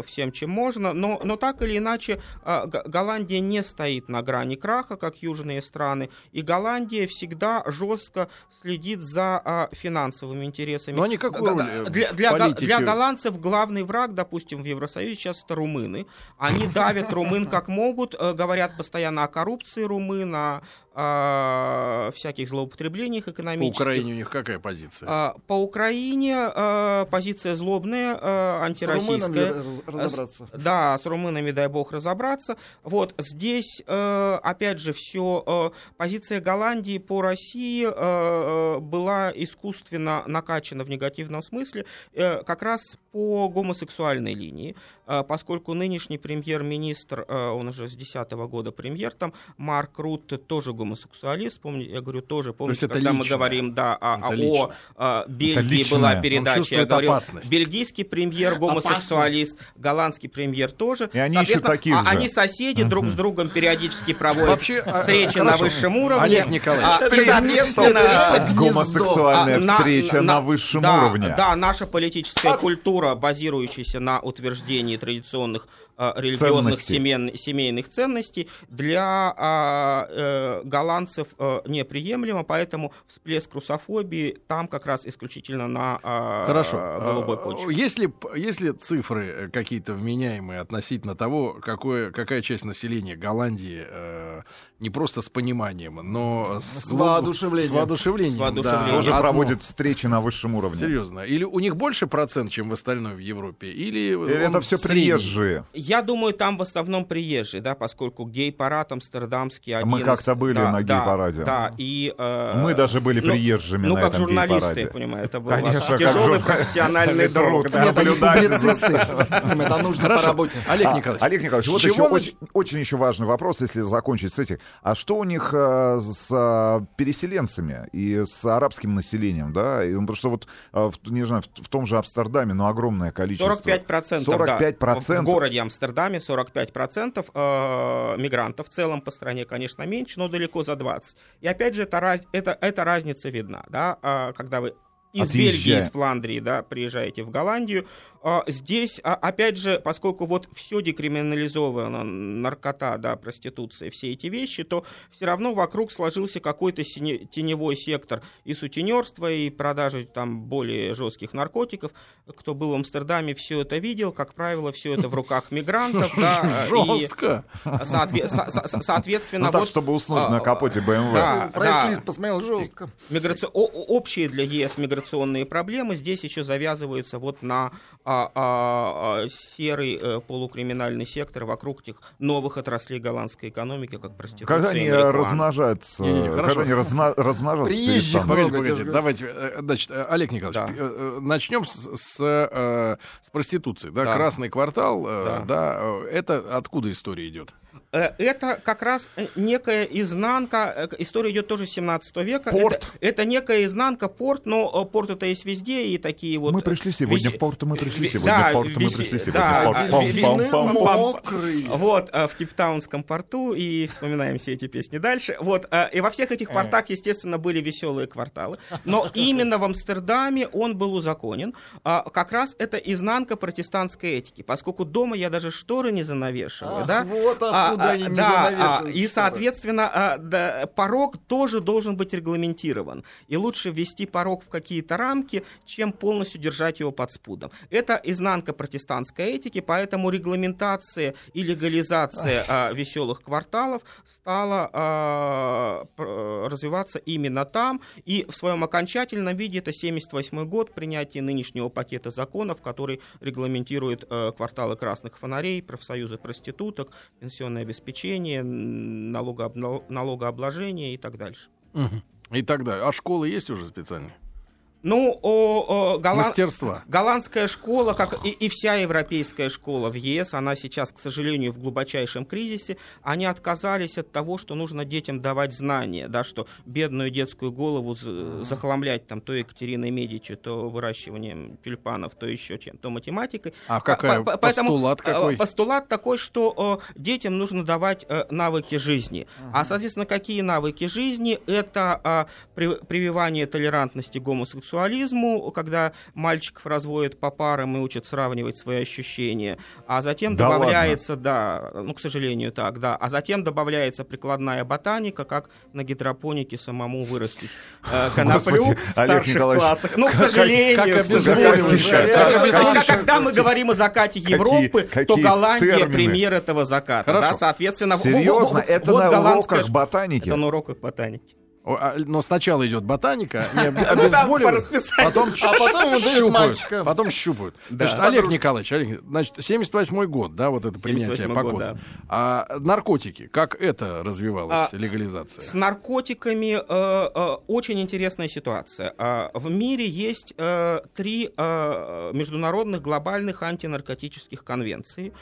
[SPEAKER 4] всем, чем можно. Но, но так или иначе, э, Голландия не стоит на грани краха, как южные страны, и Голландия всегда жестко следит за э, финансовыми интересами.
[SPEAKER 1] Но они какую
[SPEAKER 4] Г-
[SPEAKER 1] роль, э,
[SPEAKER 4] для, для, для голландцев главный враг, допустим, в Евросоюзе сейчас это румыны. Они давят румын как могут, э, говорят постоянно о коррупции румын, о, о всяких злоупотреблениях
[SPEAKER 1] По
[SPEAKER 4] экономических.
[SPEAKER 1] Украине у них какая позиция?
[SPEAKER 4] А, По Украине э, позиция злобная, э,
[SPEAKER 3] С румынами
[SPEAKER 4] антироссийская.
[SPEAKER 3] раз- разобраться.
[SPEAKER 4] Да, с румынами, дай бог, разобраться. Вот здесь, э, опять же, все. позиция Голландии по России э, э, была искусственно накачана в негативном смысле э, как раз по гомосексуальной линии, э, поскольку нынешний премьер-министр, э, он уже с 2010 года премьер, там Марк Рутте тоже гомосексуалист, помню, я говорю тоже, помните,
[SPEAKER 1] это
[SPEAKER 4] когда мы
[SPEAKER 1] личное.
[SPEAKER 4] говорим, да, о,
[SPEAKER 1] Это
[SPEAKER 4] о-
[SPEAKER 1] личное.
[SPEAKER 4] о э, Бельгии была передача, я говорил,
[SPEAKER 1] опасность.
[SPEAKER 4] бельгийский премьер гомосексуалист, голландский премьер тоже.
[SPEAKER 2] И они
[SPEAKER 4] Соответственно,
[SPEAKER 2] таких
[SPEAKER 4] а-
[SPEAKER 2] же.
[SPEAKER 4] Они соседи друг с другом периодически проводят
[SPEAKER 1] Вообще, а,
[SPEAKER 4] встречи на
[SPEAKER 1] хорошо.
[SPEAKER 4] высшем уровне.
[SPEAKER 1] Олег Николаевич,
[SPEAKER 4] А, и, соответственно.
[SPEAKER 2] Гомосексуальная
[SPEAKER 4] а, на-
[SPEAKER 2] встреча на,
[SPEAKER 4] на-
[SPEAKER 2] высшем
[SPEAKER 4] да,
[SPEAKER 2] уровне.
[SPEAKER 4] Да, наша политическая культура, базирующаяся на утверждении традиционных религиозных
[SPEAKER 2] Ценностей.
[SPEAKER 4] семейн- семейных ценностей, для а, э, голландцев э, неприемлемо, поэтому всплеск русофобии там как раз исключительно на а,
[SPEAKER 1] Хорошо.
[SPEAKER 4] голубой
[SPEAKER 1] А,
[SPEAKER 4] почве.
[SPEAKER 1] Если, если цифры э, какие-то вменяемые относительно того, какое, какая часть населения Голландии э, не просто с пониманием, но с,
[SPEAKER 3] С воодушевлением.
[SPEAKER 1] С воодушевлением,
[SPEAKER 4] С воодушевлением.
[SPEAKER 1] да.
[SPEAKER 2] Тоже
[SPEAKER 1] Одно.
[SPEAKER 2] проводит встречи на высшем уровне.
[SPEAKER 1] Серьезно. Или у них больше процент, чем в остальной в Европе? Или,
[SPEAKER 2] Или это все
[SPEAKER 1] средний?
[SPEAKER 2] приезжие?
[SPEAKER 4] Я думаю, там в основном приезжие, да, поскольку гей-парад амстердамский один
[SPEAKER 2] Мы
[SPEAKER 4] из-
[SPEAKER 2] как-то были
[SPEAKER 4] да,
[SPEAKER 2] на
[SPEAKER 4] да,
[SPEAKER 2] гей-параде.
[SPEAKER 4] Да, и... э,
[SPEAKER 2] Мы даже были
[SPEAKER 4] ну,
[SPEAKER 2] приезжими
[SPEAKER 4] Ну,
[SPEAKER 2] на
[SPEAKER 4] как
[SPEAKER 2] этом
[SPEAKER 4] журналисты,
[SPEAKER 2] гей-параде.
[SPEAKER 4] я понимаю, это был
[SPEAKER 2] Конечно,
[SPEAKER 4] ваш
[SPEAKER 2] как
[SPEAKER 4] тяжелый
[SPEAKER 2] журналист.
[SPEAKER 4] профессиональный друг.
[SPEAKER 2] Труд.
[SPEAKER 4] да.
[SPEAKER 3] Это нужно по работе.
[SPEAKER 1] Олег
[SPEAKER 2] А,
[SPEAKER 1] Николаевич.
[SPEAKER 2] Олег Николаевич, вот еще очень, еще важный вопрос, если закончить с этим. А что у них э, с э, переселенцами и с арабским населением, да? И, ну, потому что вот, э, в, не знаю, в, том же Амстердаме, ну, огромное количество.
[SPEAKER 4] 45%,
[SPEAKER 2] 45%.
[SPEAKER 4] да. В, в городе Амстердаме 45% э, мигрантов. В целом по стране, конечно, меньше, но далеко за 20. И опять же, это, раз, это, эта разница видна, да, а, когда вы из
[SPEAKER 2] Отъезжая.
[SPEAKER 4] Бельгии, из Фландрии, да, приезжаете в Голландию. А, Здесь, а, опять же, поскольку вот все декриминализовано, наркота, да, проституция, все эти вещи, то все равно вокруг сложился какой-то теневой сектор и сутенерства, и продажи там более жестких наркотиков. Кто был в Амстердаме, все это видел. Как правило, все это в руках мигрантов, да,
[SPEAKER 1] Жестко.
[SPEAKER 4] соотве- со- со- соответственно,
[SPEAKER 2] Ну, так,
[SPEAKER 4] вот
[SPEAKER 2] чтобы уснуть
[SPEAKER 4] а,
[SPEAKER 2] на капоте BMW.
[SPEAKER 4] да,
[SPEAKER 3] Прайс-лист посмотрел жестко.
[SPEAKER 4] Миграци- о- общие для ЕС миграционные проблемы здесь еще завязываются вот на а, а, а, серый э, полукриминальный сектор вокруг этих новых отраслей голландской экономики, как проституция
[SPEAKER 2] Когда они размножаются,
[SPEAKER 1] Не-не-не, хорошо.
[SPEAKER 2] когда они размно- размножаются,
[SPEAKER 3] Приезжих
[SPEAKER 1] Погодите, погодите, давайте, э, значит, э, Олег Николаевич,
[SPEAKER 4] Да.
[SPEAKER 1] э, э, начнем с, с, э, с проституции, да,
[SPEAKER 4] Да.
[SPEAKER 1] Красный квартал, э,
[SPEAKER 4] Да.
[SPEAKER 1] да, э, это откуда история идет?
[SPEAKER 4] Э, Это как раз э, некая изнанка, э, история идет тоже с 17 века.
[SPEAKER 2] Порт.
[SPEAKER 4] Это, это некая изнанка, порт, но э, порт это есть везде, и такие вот...
[SPEAKER 2] Мы пришли сегодня в порт, мы пришли сегодня
[SPEAKER 4] да,
[SPEAKER 2] в порт, мы пришли сегодня
[SPEAKER 4] да,
[SPEAKER 2] порт.
[SPEAKER 4] а,
[SPEAKER 2] Пам, пам, пам.
[SPEAKER 3] мокрый.
[SPEAKER 4] Вот, э, в Кейптаунском порту, и вспоминаем все эти песни дальше. Вот, э, и во всех этих портах, естественно, были веселые кварталы. Но именно в Амстердаме он был узаконен. А, Как раз это изнанка протестантской этики, поскольку дома я даже шторы не занавешиваю,
[SPEAKER 3] Ах,
[SPEAKER 4] да?
[SPEAKER 3] вот
[SPEAKER 4] А,
[SPEAKER 3] откуда
[SPEAKER 4] а,
[SPEAKER 3] они не
[SPEAKER 4] да, а, И, соответственно, а, да, порог тоже должен быть регламентирован. И лучше ввести порог в какие-то рамки, чем полностью держать его под спудом. Это изнанка протестантской этики, поэтому регламентация и легализация а, веселых кварталов стала а, пр- развиваться именно там. И в своем окончательном виде это 78 год принятие нынешнего пакета законов, который регламентирует э, кварталы красных фонарей, профсоюзы проституток, пенсионное обеспечение, налогообложение и так дальше.
[SPEAKER 1] И так далее. А школы есть уже специальные?
[SPEAKER 4] Ну, о, о, голланд-
[SPEAKER 1] Мастерства.
[SPEAKER 4] Голландская школа, как и, и вся европейская школа в ЕС, она сейчас, к сожалению, в глубочайшем кризисе. Они отказались от того, что нужно детям давать знания, да, что бедную детскую голову захламлять там то Екатериной Медичи, то выращиванием тюльпанов, то еще чем, то математикой.
[SPEAKER 1] А какая
[SPEAKER 4] По- по- поэтому,
[SPEAKER 1] постулат
[SPEAKER 4] э,
[SPEAKER 1] какой?
[SPEAKER 4] Постулат такой, что э, детям нужно давать э, навыки жизни. А, соответственно, какие навыки жизни? Это э, при- прививание толерантности гомосексуалистам, гомосексуализму, когда мальчиков разводят по парам и учат сравнивать свои ощущения, а затем
[SPEAKER 2] Да
[SPEAKER 4] добавляется, да, ну, к сожалению, так, да, а затем добавляется прикладная ботаника, как на гидропонике самому вырастить э, коноплю
[SPEAKER 2] Господи,
[SPEAKER 4] в старших классах. Ну, к сожалению,
[SPEAKER 1] как Как обезболивающее.
[SPEAKER 4] когда мы говорим о закате Европы, то Голландия
[SPEAKER 2] термины.
[SPEAKER 4] пример этого заката.
[SPEAKER 1] Хорошо.
[SPEAKER 4] Да, соответственно,
[SPEAKER 2] Серьезно, это
[SPEAKER 4] вот
[SPEAKER 2] на уроках ботаники?
[SPEAKER 4] Это на уроках ботаники.
[SPEAKER 1] А, Но сначала идет ботаника,
[SPEAKER 4] Ну,
[SPEAKER 1] обезболивают, потом
[SPEAKER 3] А потом
[SPEAKER 1] щупают, потом щупают. Олег Николаевич, Олег, значит, 78 год, да, вот это принятие
[SPEAKER 4] 78-й
[SPEAKER 1] по. А наркотики, как это развивалась
[SPEAKER 4] А,
[SPEAKER 1] легализация?
[SPEAKER 4] С наркотиками э, э, очень интересная ситуация. В мире есть э, три международных глобальных антинаркотических конвенции,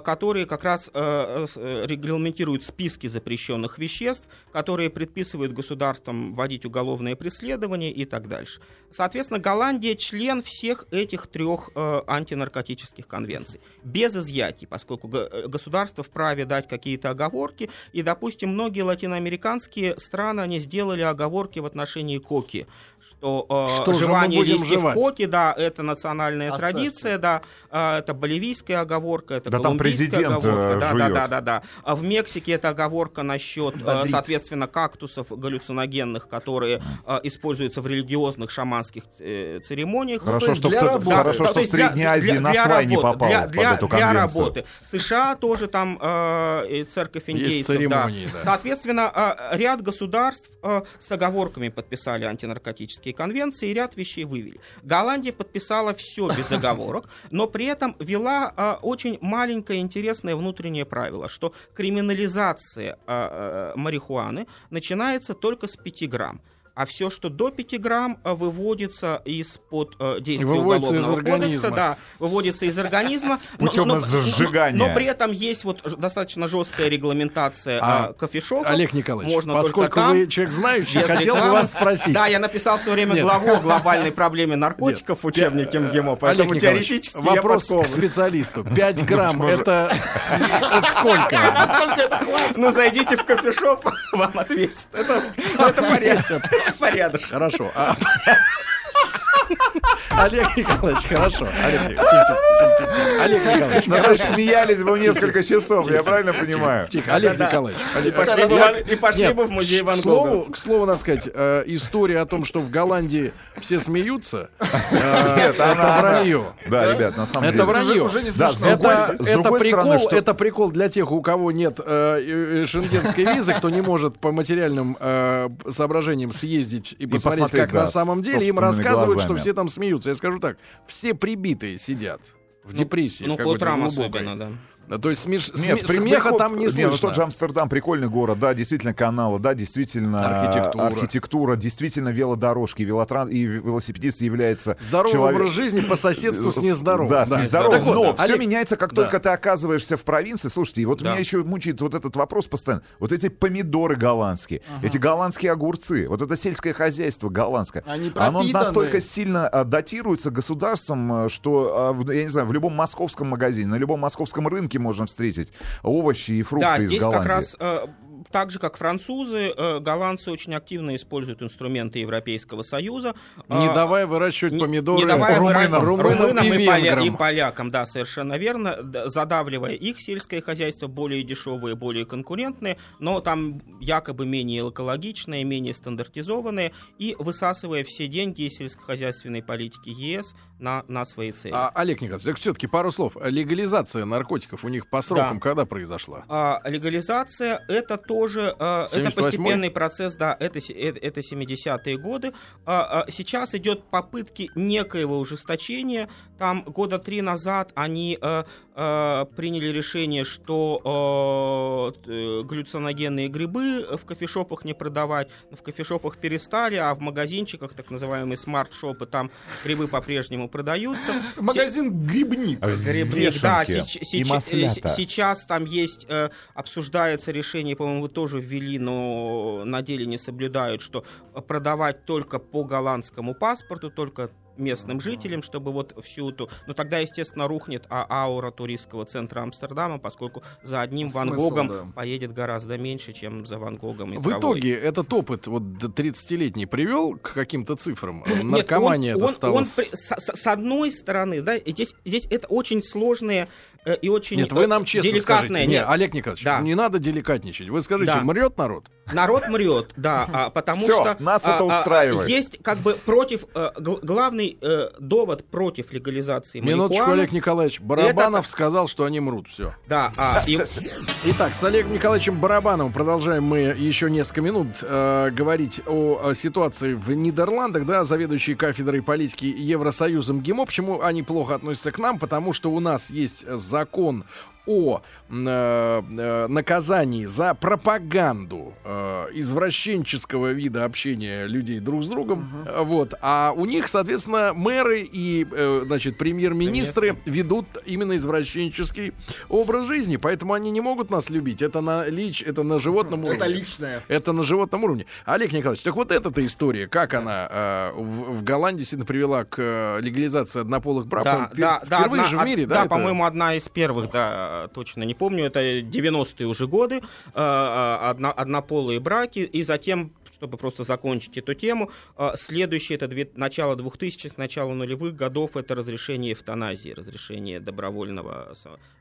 [SPEAKER 4] которые как раз э, э, регламентируют списки запрещенных веществ, которые предписывают государствам вводить уголовное преследование и так дальше. Соответственно, Голландия член всех этих трех э, антинаркотических конвенций. Без изъятий, поскольку го- э, государство вправе дать какие-то оговорки. И, допустим, многие латиноамериканские страны, они сделали оговорки в отношении коки. Что, э,
[SPEAKER 1] Что
[SPEAKER 4] жевание листьев
[SPEAKER 1] жевать?
[SPEAKER 4] коки, да, это национальная
[SPEAKER 3] Оставьте.
[SPEAKER 4] традиция, да, э, это боливийская оговорка, это
[SPEAKER 2] Да там президент,
[SPEAKER 4] оговорка,
[SPEAKER 2] э,
[SPEAKER 4] да, да,
[SPEAKER 2] жует.
[SPEAKER 4] да, да, да. А в Мексике это оговорка насчет, э,
[SPEAKER 3] Бодрит.
[SPEAKER 4] соответственно, кактусов галлюциногенных, которые э, используются в религиозных шаманских церемониях.
[SPEAKER 2] Хорошо,
[SPEAKER 3] есть
[SPEAKER 2] что,
[SPEAKER 3] для
[SPEAKER 2] в,
[SPEAKER 3] работы.
[SPEAKER 2] хорошо,
[SPEAKER 4] Да,
[SPEAKER 2] что
[SPEAKER 4] то
[SPEAKER 2] в
[SPEAKER 4] для-
[SPEAKER 2] Средней Азии
[SPEAKER 4] для-
[SPEAKER 2] на
[SPEAKER 4] для
[SPEAKER 2] свай не попал
[SPEAKER 4] для,
[SPEAKER 2] под
[SPEAKER 4] для-
[SPEAKER 2] эту
[SPEAKER 4] для
[SPEAKER 2] конвенцию.
[SPEAKER 4] работы. США тоже там э, церковь
[SPEAKER 1] Есть
[SPEAKER 4] индейцев.
[SPEAKER 1] церемонии, да.
[SPEAKER 4] Соответственно, э, ряд государств э, с оговорками подписали антинаркотические конвенции и ряд вещей вывели. Голландия подписала все без оговорок, но при этом вела э, очень маленькое интересное внутреннее правило, что криминализация э, э, марихуаны начинается только с 5 грамм. А все, что до 5 грамм, э, выводится из-под э, действия
[SPEAKER 1] Выводится из
[SPEAKER 4] уголовного кодекса,
[SPEAKER 1] организма.
[SPEAKER 4] да, выводится из организма.
[SPEAKER 2] Путем сжигания.
[SPEAKER 4] Но, при этом есть вот достаточно жесткая регламентация
[SPEAKER 1] А,
[SPEAKER 4] э, кофешопов.
[SPEAKER 1] Олег Николаевич,
[SPEAKER 4] Можно
[SPEAKER 1] поскольку
[SPEAKER 4] там,
[SPEAKER 1] вы человек знающий, хотел бы вас спросить.
[SPEAKER 4] Да, я написал в свое время
[SPEAKER 1] Нет.
[SPEAKER 4] главу о глобальной проблеме наркотиков в учебнике МГИМО, поэтому
[SPEAKER 1] Олег
[SPEAKER 4] теоретически я
[SPEAKER 1] вопрос к
[SPEAKER 4] подкован.
[SPEAKER 1] специалисту. 5 грамм это, это сколько?
[SPEAKER 4] Ну, зайдите в кофешоп, вам отвесят. Это, это порядок.
[SPEAKER 1] Хорошо. а- Олег Николаевич, хорошо. Олег Николаевич. Олег Николаевич,
[SPEAKER 2] Ну, смеялись бы несколько часов, я правильно понимаю?
[SPEAKER 1] Тихо, Олег. Николаевич.
[SPEAKER 4] И пошли, бы, в- музей Ван
[SPEAKER 1] к слову,
[SPEAKER 4] Гога.
[SPEAKER 1] к слову, надо сказать, э, история о том, что в Голландии все смеются, э,
[SPEAKER 2] Нет,
[SPEAKER 1] это вранье.
[SPEAKER 2] Да, ребят, на самом
[SPEAKER 1] Это
[SPEAKER 2] деле.
[SPEAKER 1] вранье. Это,
[SPEAKER 2] с
[SPEAKER 1] это прикол, это прикол для тех, у кого нет э, шенгенской визы, кто не может по материальным соображениям съездить и посмотреть, как на самом деле. Им рассказывают, что все там смеются. Я скажу так, все прибитые сидят в депрессии.
[SPEAKER 4] Ну, по утрам
[SPEAKER 1] глубокой.
[SPEAKER 4] особенно, да.
[SPEAKER 1] Да, То есть смеш-
[SPEAKER 2] Нет,
[SPEAKER 1] смеха
[SPEAKER 2] приход-
[SPEAKER 1] там не
[SPEAKER 2] Нет, ну
[SPEAKER 1] слышно.
[SPEAKER 2] тот же Амстердам, прикольный город, да, действительно каналы, да, действительно
[SPEAKER 1] Архитектура.
[SPEAKER 2] архитектура, действительно велодорожки, велотран... и велосипедист является
[SPEAKER 1] Здоровый
[SPEAKER 2] человек-
[SPEAKER 1] образ жизни по соседству с нездоровым.
[SPEAKER 2] Да, с нездоровым.
[SPEAKER 1] Вот,
[SPEAKER 2] Но
[SPEAKER 1] да.
[SPEAKER 2] все
[SPEAKER 1] Олег,
[SPEAKER 2] меняется, как
[SPEAKER 1] да.
[SPEAKER 2] только ты оказываешься в провинции. Слушайте, и вот
[SPEAKER 4] Да.
[SPEAKER 2] меня еще мучает вот этот вопрос постоянно. Вот эти помидоры голландские, эти голландские огурцы, вот это сельское хозяйство голландское.
[SPEAKER 3] Они
[SPEAKER 2] Оно настолько сильно а, датируется государством, а, что, а, я не знаю, в любом московском магазине, на любом московском рынке можно встретить овощи и фрукты
[SPEAKER 4] Да,
[SPEAKER 2] из
[SPEAKER 4] здесь
[SPEAKER 2] Голландии.
[SPEAKER 4] как раз э, так же, как французы, э, голландцы очень активно используют инструменты Европейского Союза.
[SPEAKER 1] Не
[SPEAKER 4] А,
[SPEAKER 1] давая выращивать
[SPEAKER 4] не-
[SPEAKER 1] помидоры
[SPEAKER 4] не давая выра-
[SPEAKER 1] румынам, румынам и
[SPEAKER 4] и, поля- и полякам, да, совершенно верно, задавливая их сельское хозяйство более дешевые, более конкурентные, но там якобы менее экологичные, менее стандартизованные, и высасывая все деньги из сельскохозяйственной политики ЕС на, на свои цели.
[SPEAKER 1] А, Олег Николаевич, так все-таки пару слов. Легализация наркотиков у них по срокам
[SPEAKER 4] Да.
[SPEAKER 1] когда произошла?
[SPEAKER 4] А, легализация это тоже э, это
[SPEAKER 1] 78-й?
[SPEAKER 4] постепенный процесс, да, это, э- это 70-е годы. А, а, сейчас идет попытки некоего ужесточения. Там года три назад они э, э, приняли решение, что э, галлюциногенные грибы в кофешопах не продавать. В кофешопах перестали, а в магазинчиках, так называемые смарт-шопы, там грибы по-прежнему продаются.
[SPEAKER 3] Магазин «Грибник».
[SPEAKER 4] Грибник, да, сейчас там есть, э, обсуждается решение, по-моему, вы тоже ввели, но на деле не соблюдают, что продавать только по голландскому паспорту, только местным жителям, чтобы вот всю эту... Ну, тогда, естественно, рухнет а аура туристского центра Амстердама, поскольку за одним Ван
[SPEAKER 3] Смысл,
[SPEAKER 4] Гогом
[SPEAKER 3] да.
[SPEAKER 4] поедет гораздо меньше, чем за Ван Гогом и
[SPEAKER 1] В
[SPEAKER 4] травой.
[SPEAKER 1] итоге этот опыт вот 30-летний привел к каким-то цифрам?
[SPEAKER 4] Нет,
[SPEAKER 1] Наркомания
[SPEAKER 4] он-
[SPEAKER 1] это
[SPEAKER 4] он-
[SPEAKER 1] стало...
[SPEAKER 4] он
[SPEAKER 1] с-
[SPEAKER 4] с, с- одной стороны, да, здесь, здесь это очень сложные и очень
[SPEAKER 1] Нет, вы
[SPEAKER 4] э,
[SPEAKER 1] нам честно
[SPEAKER 4] деликатные.
[SPEAKER 1] скажите. Не,
[SPEAKER 4] Нет,
[SPEAKER 1] Олег Николаевич,
[SPEAKER 4] Да.
[SPEAKER 1] не надо деликатничать. Вы скажите,
[SPEAKER 4] Да.
[SPEAKER 1] мрет народ?
[SPEAKER 4] Народ мрет, да, а, потому
[SPEAKER 2] Всё,
[SPEAKER 4] что
[SPEAKER 2] нас
[SPEAKER 4] а,
[SPEAKER 2] это
[SPEAKER 4] а,
[SPEAKER 2] устраивает.
[SPEAKER 4] есть как бы против э, гл- главный э, довод против легализации
[SPEAKER 1] Минуточку. Олег Николаевич. Барабанов сказал, что они мрут. Все.
[SPEAKER 4] Да, а, и-
[SPEAKER 1] Итак, с Олегом Николаевичем Барабановым продолжаем мы еще несколько минут э, говорить о, о ситуации в Нидерландах, да, заведующий кафедрой политики Евросоюзом ГИМО. Почему они плохо относятся к нам? Потому что у нас есть закон о э, э, наказании за пропаганду э, извращенческого вида общения людей друг с другом. Э, Вот. А у них, соответственно, мэры и, э, значит, премьер-министры ведут именно извращенческий образ жизни. Поэтому они не могут нас любить. Это на лич, это на животном уровне.
[SPEAKER 3] Это личное.
[SPEAKER 1] Это на животном уровне. Олег Николаевич, так вот эта история, как она э, в, в Голландии действительно привела к легализации однополых браков?
[SPEAKER 4] Да,
[SPEAKER 1] Пер-
[SPEAKER 4] да, да,
[SPEAKER 1] Впервые
[SPEAKER 4] одна-
[SPEAKER 1] же в мире, да?
[SPEAKER 4] Да,
[SPEAKER 1] это?
[SPEAKER 4] по-моему, одна из первых, да, точно не помню, это 90-е уже годы, э, одно- однополые браки, и затем чтобы просто закончить эту тему, э, следующее, это две- начало 2000-х, начало нулевых годов, это разрешение эвтаназии, разрешение добровольного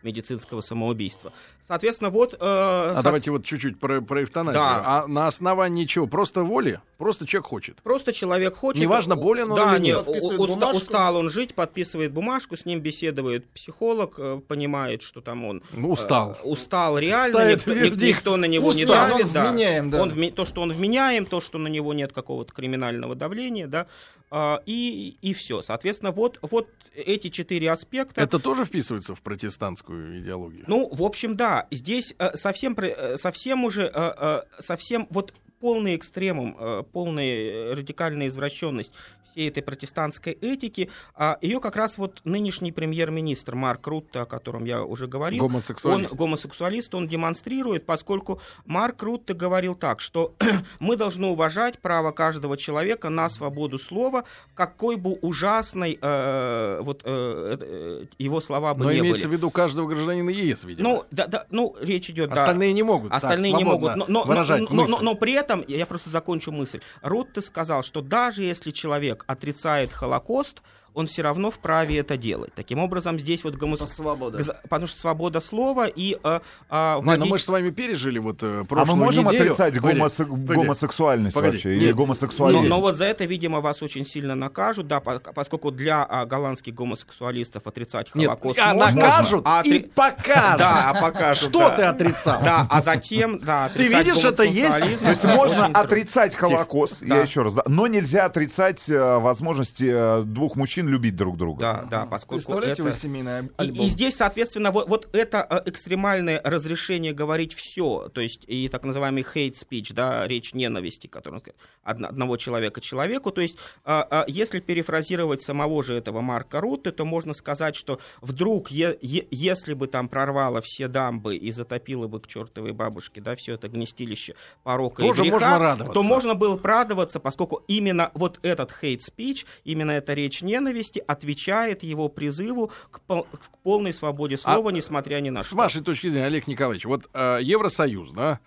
[SPEAKER 4] медицинского самоубийства. Соответственно, вот... э,
[SPEAKER 1] А
[SPEAKER 4] со-
[SPEAKER 1] давайте вот чуть-чуть про, про эвтаназию.
[SPEAKER 4] Да.
[SPEAKER 1] А на основании чего? Просто воли? Просто человек хочет.
[SPEAKER 4] Просто человек хочет...
[SPEAKER 1] Неважно, болен он
[SPEAKER 4] да,
[SPEAKER 1] или нет.
[SPEAKER 4] не,
[SPEAKER 3] Подписывает
[SPEAKER 4] уста-
[SPEAKER 3] бумажку.
[SPEAKER 4] устал он жить, подписывает бумажку, с ним беседует психолог, э, понимает, что там он...
[SPEAKER 1] Ну, устал.
[SPEAKER 4] э, устал реально,
[SPEAKER 1] Ставит
[SPEAKER 4] никто, ник-
[SPEAKER 1] вердикт.
[SPEAKER 4] никто на него не
[SPEAKER 1] Устал.
[SPEAKER 4] давит.
[SPEAKER 3] Он
[SPEAKER 4] да.
[SPEAKER 3] вменяем, да.
[SPEAKER 4] Он то, что он вменяем, то, что на него нет какого-то криминального давления, да, а, и, и все. Соответственно, вот, вот эти четыре аспекта...
[SPEAKER 1] Это тоже вписывается в протестантскую идеологию?
[SPEAKER 4] Ну, в общем, да. Здесь э, совсем, э, совсем уже, э, совсем вот полный экстремум, э, полная э, радикальная извращенность всей этой протестантской этики, а ее как раз вот нынешний премьер-министр Марк Рутте, о котором я уже говорил,
[SPEAKER 1] Гомосексуалист.
[SPEAKER 4] он гомосексуалист, он демонстрирует, поскольку Марк Рутте говорил так, что мы должны уважать право каждого человека на свободу слова, какой бы ужасной э, вот э, э, его слова бы
[SPEAKER 1] Но
[SPEAKER 4] не
[SPEAKER 1] имеется в
[SPEAKER 4] были.
[SPEAKER 1] виду каждого гражданина ЕС, видимо.
[SPEAKER 4] Ну, да, да, ну, речь идет, да.
[SPEAKER 1] Остальные не могут. так
[SPEAKER 4] Остальные не
[SPEAKER 1] свободно
[SPEAKER 4] могут. Но, но-
[SPEAKER 1] выражать
[SPEAKER 4] но- но- но- но при этом, я просто закончу мысль. Рутте сказал, что даже если человек отрицает Холокост, он все равно вправе это делать. Таким образом, здесь вот гомосексуализм...
[SPEAKER 3] свобода.
[SPEAKER 4] Потому что свобода слова и э, а,
[SPEAKER 1] Не, но мы же с вами пережили вот э,
[SPEAKER 2] А мы
[SPEAKER 1] прошлую
[SPEAKER 2] можем
[SPEAKER 1] неделю.
[SPEAKER 2] отрицать гомосе-
[SPEAKER 1] погоди.
[SPEAKER 2] гомосексуальность
[SPEAKER 1] Погоди.
[SPEAKER 2] вообще? Или
[SPEAKER 1] Нет.
[SPEAKER 4] но,
[SPEAKER 2] гомосексуализм?
[SPEAKER 4] но вот за это, видимо, вас очень сильно накажут, да, по- поскольку для а, голландских гомосексуалистов отрицать
[SPEAKER 1] Нет,
[SPEAKER 4] Холокост
[SPEAKER 1] а
[SPEAKER 4] можно.
[SPEAKER 1] накажут
[SPEAKER 4] а
[SPEAKER 1] и
[SPEAKER 4] отри-
[SPEAKER 1] покажут.
[SPEAKER 4] Да, покажут.
[SPEAKER 1] Что
[SPEAKER 4] да.
[SPEAKER 1] ты отрицал?
[SPEAKER 4] Да, а затем, да,
[SPEAKER 1] Ты видишь, это есть?
[SPEAKER 2] То есть можно отрицать Холокост, я еще раз, но нельзя отрицать э, возможности э, двух мужчин любить друг друга.
[SPEAKER 4] Да, да, поскольку
[SPEAKER 3] Представляете
[SPEAKER 4] это...
[SPEAKER 3] вы семейный
[SPEAKER 4] И,
[SPEAKER 3] альбом?
[SPEAKER 4] и здесь, соответственно, вот, вот это э, экстремальное разрешение говорить все, то есть и так называемый hate speech, да, речь ненависти, которую одного человека человеку, то есть а, а, если перефразировать самого же этого Марка Рутте, то можно сказать, что вдруг, е- е- если бы там прорвало все дамбы и затопило бы к чертовой бабушке, да, все это гнестилище порока
[SPEAKER 1] Тоже
[SPEAKER 4] и греха,
[SPEAKER 1] можно радоваться.
[SPEAKER 4] то можно было бы радоваться, поскольку именно вот этот hate speech, именно эта речь ненависти отвечает его призыву к, пол- к полной свободе слова, несмотря ни на
[SPEAKER 1] С
[SPEAKER 4] что.
[SPEAKER 1] вашей точки зрения, Олег Николаевич, вот э, Евросоюз, да,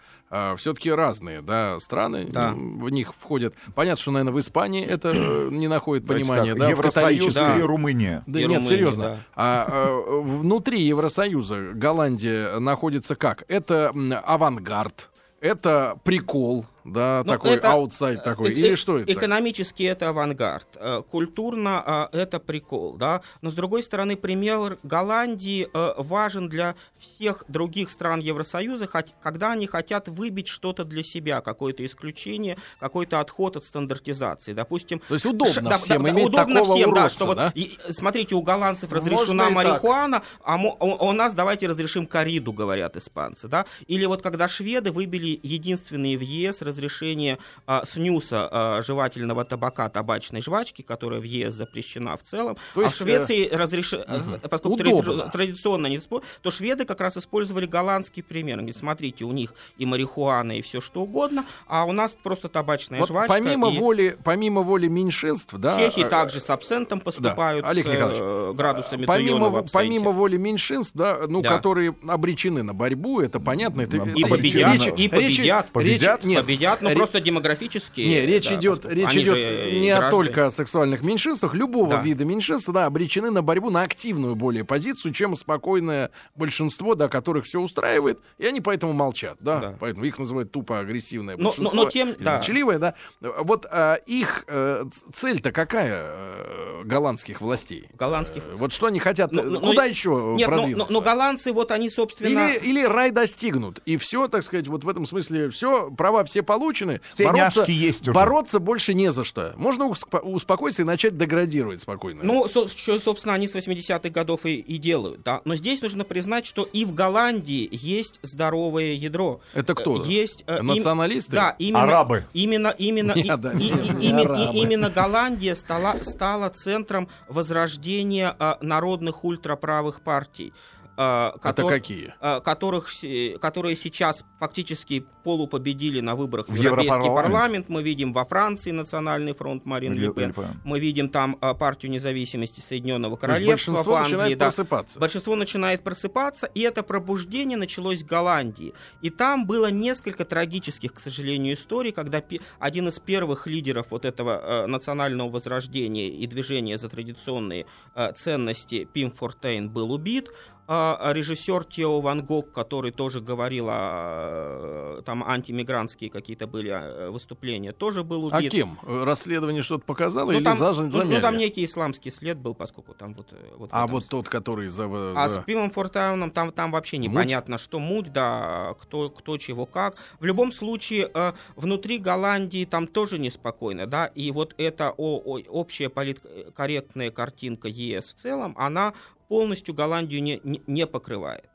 [SPEAKER 1] все-таки разные, да, страны,
[SPEAKER 4] Да.
[SPEAKER 1] в них входят. Понятно, что, наверное, в Испании это э, не находит понимания,
[SPEAKER 2] так,
[SPEAKER 1] да,
[SPEAKER 2] Евросоюз
[SPEAKER 1] католической-
[SPEAKER 2] и Румыния.
[SPEAKER 1] Да
[SPEAKER 4] И
[SPEAKER 1] нет,
[SPEAKER 4] Румыния,
[SPEAKER 1] серьезно.
[SPEAKER 4] да.
[SPEAKER 1] А э, внутри Евросоюза Голландия находится как? Это авангард, это прикол, да,
[SPEAKER 4] Ну,
[SPEAKER 1] такой
[SPEAKER 4] это,
[SPEAKER 1] аутсайд такой,
[SPEAKER 4] Э-
[SPEAKER 1] или
[SPEAKER 4] э-
[SPEAKER 1] что это?
[SPEAKER 4] Экономически это авангард, э, культурно а, это прикол, да. Но с другой стороны, пример Голландии э, важен для всех других стран Евросоюза, когда они хотят выбить что-то для себя, какое-то исключение, какой-то отход от стандартизации, допустим.
[SPEAKER 1] То есть удобно
[SPEAKER 4] Ш- да,
[SPEAKER 1] всем
[SPEAKER 4] да, да,
[SPEAKER 1] иметь
[SPEAKER 4] удобно
[SPEAKER 1] такого
[SPEAKER 4] всем, да,
[SPEAKER 1] уродца,
[SPEAKER 4] что вот,
[SPEAKER 1] да?
[SPEAKER 4] и, смотрите, у голландцев разрешена марихуана, а мо- у, у нас давайте разрешим кориду, говорят испанцы, да. Или вот когда шведы выбили единственные в ЕС разрешение а, снюса а, жевательного табака, табачной жвачки, которая в ЕС запрещена в целом.
[SPEAKER 1] То
[SPEAKER 4] а
[SPEAKER 1] есть,
[SPEAKER 4] в Швеции разрешено,
[SPEAKER 1] мгм.
[SPEAKER 4] поскольку
[SPEAKER 1] Удобно.
[SPEAKER 4] тради- традиционно не то шведы как раз использовали голландский пример. Они Говорят, смотрите, у них и марихуана, и все что угодно, а у нас просто табачная
[SPEAKER 1] Вот
[SPEAKER 4] жвачка.
[SPEAKER 1] помимо
[SPEAKER 4] и
[SPEAKER 1] воли, помимо воли меньшинств, да.
[SPEAKER 4] Чехи
[SPEAKER 1] э,
[SPEAKER 4] также с абсентом поступают
[SPEAKER 1] Олег
[SPEAKER 4] с э,
[SPEAKER 1] Николаевич,
[SPEAKER 4] градусами
[SPEAKER 1] Помимо, помимо воли меньшинств, да, ну,
[SPEAKER 4] Да.
[SPEAKER 1] которые обречены на борьбу, это понятно. Это,
[SPEAKER 2] И
[SPEAKER 1] это
[SPEAKER 4] победят,
[SPEAKER 1] речь-
[SPEAKER 4] и
[SPEAKER 1] речь-
[SPEAKER 4] победят.
[SPEAKER 1] речь-
[SPEAKER 2] Победят?
[SPEAKER 1] нет,
[SPEAKER 4] победят, но
[SPEAKER 1] ре-
[SPEAKER 4] просто демографически.
[SPEAKER 1] Не, речь
[SPEAKER 4] да,
[SPEAKER 1] идет, речь идет не
[SPEAKER 4] граждане.
[SPEAKER 1] только о сексуальных меньшинствах, любого
[SPEAKER 4] Да.
[SPEAKER 1] вида меньшинства, да, обречены на борьбу, на активную более позицию, чем спокойное большинство, да, которых все устраивает, и они поэтому молчат, да,
[SPEAKER 4] Да.
[SPEAKER 1] поэтому их называют тупо агрессивное
[SPEAKER 4] Но-
[SPEAKER 1] большинство.
[SPEAKER 4] но- но тем- да.
[SPEAKER 1] молчаливое, да. Вот а, их ц- цель-то какая э, голландских властей?
[SPEAKER 4] Голландских.
[SPEAKER 1] Э, Вот что они хотят,
[SPEAKER 4] Ну,
[SPEAKER 1] э,
[SPEAKER 4] ну,
[SPEAKER 1] куда
[SPEAKER 4] ну,
[SPEAKER 1] еще
[SPEAKER 4] Нет, но, но-
[SPEAKER 1] продвинуться?
[SPEAKER 4] но голландцы, вот они, собственно...
[SPEAKER 1] Или, или рай достигнут, и все, так сказать, вот в этом смысле все, права все получены.
[SPEAKER 2] Все
[SPEAKER 1] бороться,
[SPEAKER 2] есть уже.
[SPEAKER 1] бороться больше не за что. Можно успо- успокоиться и начать деградировать спокойно.
[SPEAKER 4] Ну, со- что, собственно, они с 80-х годов и, и делают, да. Но здесь нужно признать, что и в Голландии есть здоровое ядро.
[SPEAKER 1] Это кто?
[SPEAKER 4] Э, Есть... э, им-
[SPEAKER 1] Националисты?
[SPEAKER 4] Да, именно...
[SPEAKER 2] Арабы.
[SPEAKER 4] Именно, именно, и-
[SPEAKER 1] Нет, да,
[SPEAKER 4] и- и-
[SPEAKER 1] не
[SPEAKER 4] именно-
[SPEAKER 1] арабы.
[SPEAKER 4] и- именно Голландия стала, стала центром возрождения э, народных ультраправых партий. Э,
[SPEAKER 1] Это какие?
[SPEAKER 4] э, которых, се- которые сейчас фактически полупобедили на выборах в Европейский
[SPEAKER 2] Европарламент.
[SPEAKER 4] парламент. Мы видим во Франции Национальный фронт Марин
[SPEAKER 2] Ле-
[SPEAKER 4] Пен. Мы видим там э, партию независимости Соединенного Королевства
[SPEAKER 1] большинство
[SPEAKER 4] Англии.
[SPEAKER 1] начинает
[SPEAKER 4] да.
[SPEAKER 1] просыпаться.
[SPEAKER 4] Большинство начинает просыпаться, и это пробуждение началось в Голландии. И там было несколько трагических, к сожалению, историй, когда один из первых лидеров вот этого э, национального возрождения и движения за традиционные э, ценности Пим Фортейн был убит. А режиссер Тео Ван Гог, который тоже говорил о э, там антимигрантские какие-то были э, выступления, тоже был
[SPEAKER 1] А
[SPEAKER 4] убит.
[SPEAKER 1] кем? Э, Расследование что-то показало
[SPEAKER 4] Ну,
[SPEAKER 1] или
[SPEAKER 4] там, ну,
[SPEAKER 1] замяли?
[SPEAKER 4] ну, там некий исламский след был, поскольку там вот... вот
[SPEAKER 1] А вот тот, который за...
[SPEAKER 4] а
[SPEAKER 1] за-
[SPEAKER 4] с Пимом Фортауном там, там вообще
[SPEAKER 1] Муть?
[SPEAKER 4] непонятно, что муть, да, кто, кто чего как. В любом случае, внутри Голландии там тоже неспокойно, да, и вот эта о- о- общая политкорректная картинка ЕС в целом, она полностью Голландию не, не, не покрывает.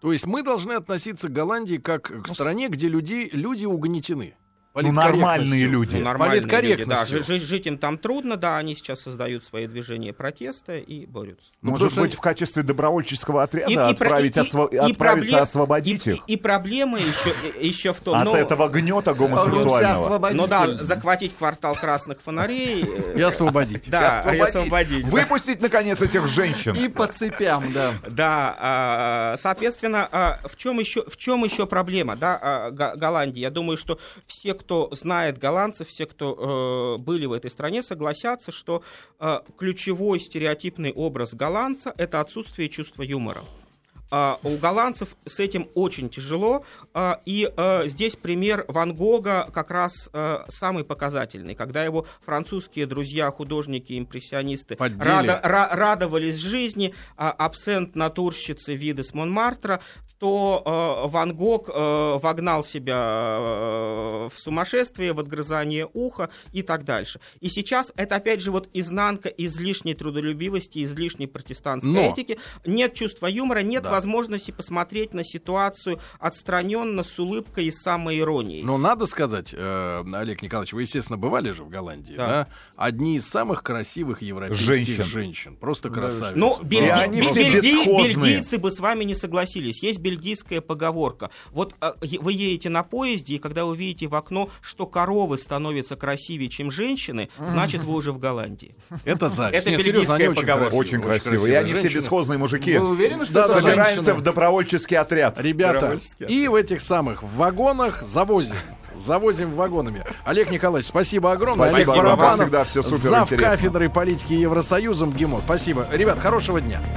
[SPEAKER 1] То есть мы должны относиться к Голландии как к
[SPEAKER 2] Ну,
[SPEAKER 1] стране, где люди, люди угнетены.
[SPEAKER 2] Ну, нормальные
[SPEAKER 1] Политкорректностью.
[SPEAKER 2] люди.
[SPEAKER 4] Ну, нормальные люди, да, жить им там трудно, да, они сейчас создают свои движения протеста и борются.
[SPEAKER 1] Ну,
[SPEAKER 2] Может
[SPEAKER 1] потому
[SPEAKER 2] быть,
[SPEAKER 1] что-
[SPEAKER 2] в качестве добровольческого отряда
[SPEAKER 4] И-
[SPEAKER 2] отправить,
[SPEAKER 4] и-
[SPEAKER 2] осво-
[SPEAKER 4] и
[SPEAKER 2] отправиться
[SPEAKER 4] проблем-
[SPEAKER 2] освободить
[SPEAKER 4] и,
[SPEAKER 2] их
[SPEAKER 4] И, и проблема еще, еще в том,
[SPEAKER 2] от
[SPEAKER 4] ну,
[SPEAKER 2] этого гнета гомосексуального.
[SPEAKER 4] ну да, захватить квартал красных фонарей. э,
[SPEAKER 1] И освободить.
[SPEAKER 4] Да, и
[SPEAKER 2] Освободить. Выпустить, наконец, этих женщин.
[SPEAKER 3] И по цепям, да.
[SPEAKER 4] Да, а, соответственно, а, в чем еще, в чем еще проблема, да, а, Го- Голландии? Я думаю, что все, кто знает голландцев, все, кто э, были в этой стране, согласятся, что э, ключевой стереотипный образ голландца это отсутствие чувства юмора. А, у голландцев с этим очень тяжело, а, и э, здесь пример Ван Гога как раз э, самый показательный, когда его французские друзья, художники, импрессионисты рада- ра- радовались жизни, а абсент натурщицы виды с Монмартра, то э, Ван Гог э, вогнал себя э, в сумасшествие, в отгрызание уха и так дальше. И сейчас это опять же вот изнанка излишней трудолюбивости, излишней протестантской
[SPEAKER 1] Но-
[SPEAKER 4] этики. Нет чувства юмора, нет
[SPEAKER 1] Да.
[SPEAKER 4] возможности посмотреть на ситуацию отстраненно, с улыбкой и самой иронией.
[SPEAKER 1] Но надо сказать, э, Олег Николаевич, вы, естественно, бывали же в Голландии, да?
[SPEAKER 4] Да.
[SPEAKER 1] Одни из самых красивых европейских
[SPEAKER 2] Женщин.
[SPEAKER 1] женщин. Просто красавицы.
[SPEAKER 4] Ну, бельги- бельги- бельгийцы бы с вами не согласились. Есть бельгийская поговорка. Вот а, вы едете на поезде, и когда вы видите в окно, что коровы становятся красивее, чем женщины, значит, вы уже в Голландии.
[SPEAKER 1] Это зависть.
[SPEAKER 4] Это
[SPEAKER 1] Не, серьезно,
[SPEAKER 4] бельгийская
[SPEAKER 1] они очень
[SPEAKER 4] поговорка.
[SPEAKER 1] красивые.
[SPEAKER 2] Очень красиво. И они все бесхозные мужики.
[SPEAKER 3] Вы уверены, что
[SPEAKER 1] Да,
[SPEAKER 2] Собираемся
[SPEAKER 3] женщина?
[SPEAKER 2] в добровольческий отряд.
[SPEAKER 1] Ребята,
[SPEAKER 4] Добровольческий
[SPEAKER 1] и в этих самых вагонах завозим. Завозим вагонами. Олег Николаевич, спасибо огромное.
[SPEAKER 2] Спасибо
[SPEAKER 1] Олег
[SPEAKER 2] вам,
[SPEAKER 1] Барабанов,
[SPEAKER 2] всегда всё супер
[SPEAKER 1] зав
[SPEAKER 2] интересно.
[SPEAKER 1] кафедры политики Евросоюзом ГИМО. Спасибо. Ребят, хорошего дня.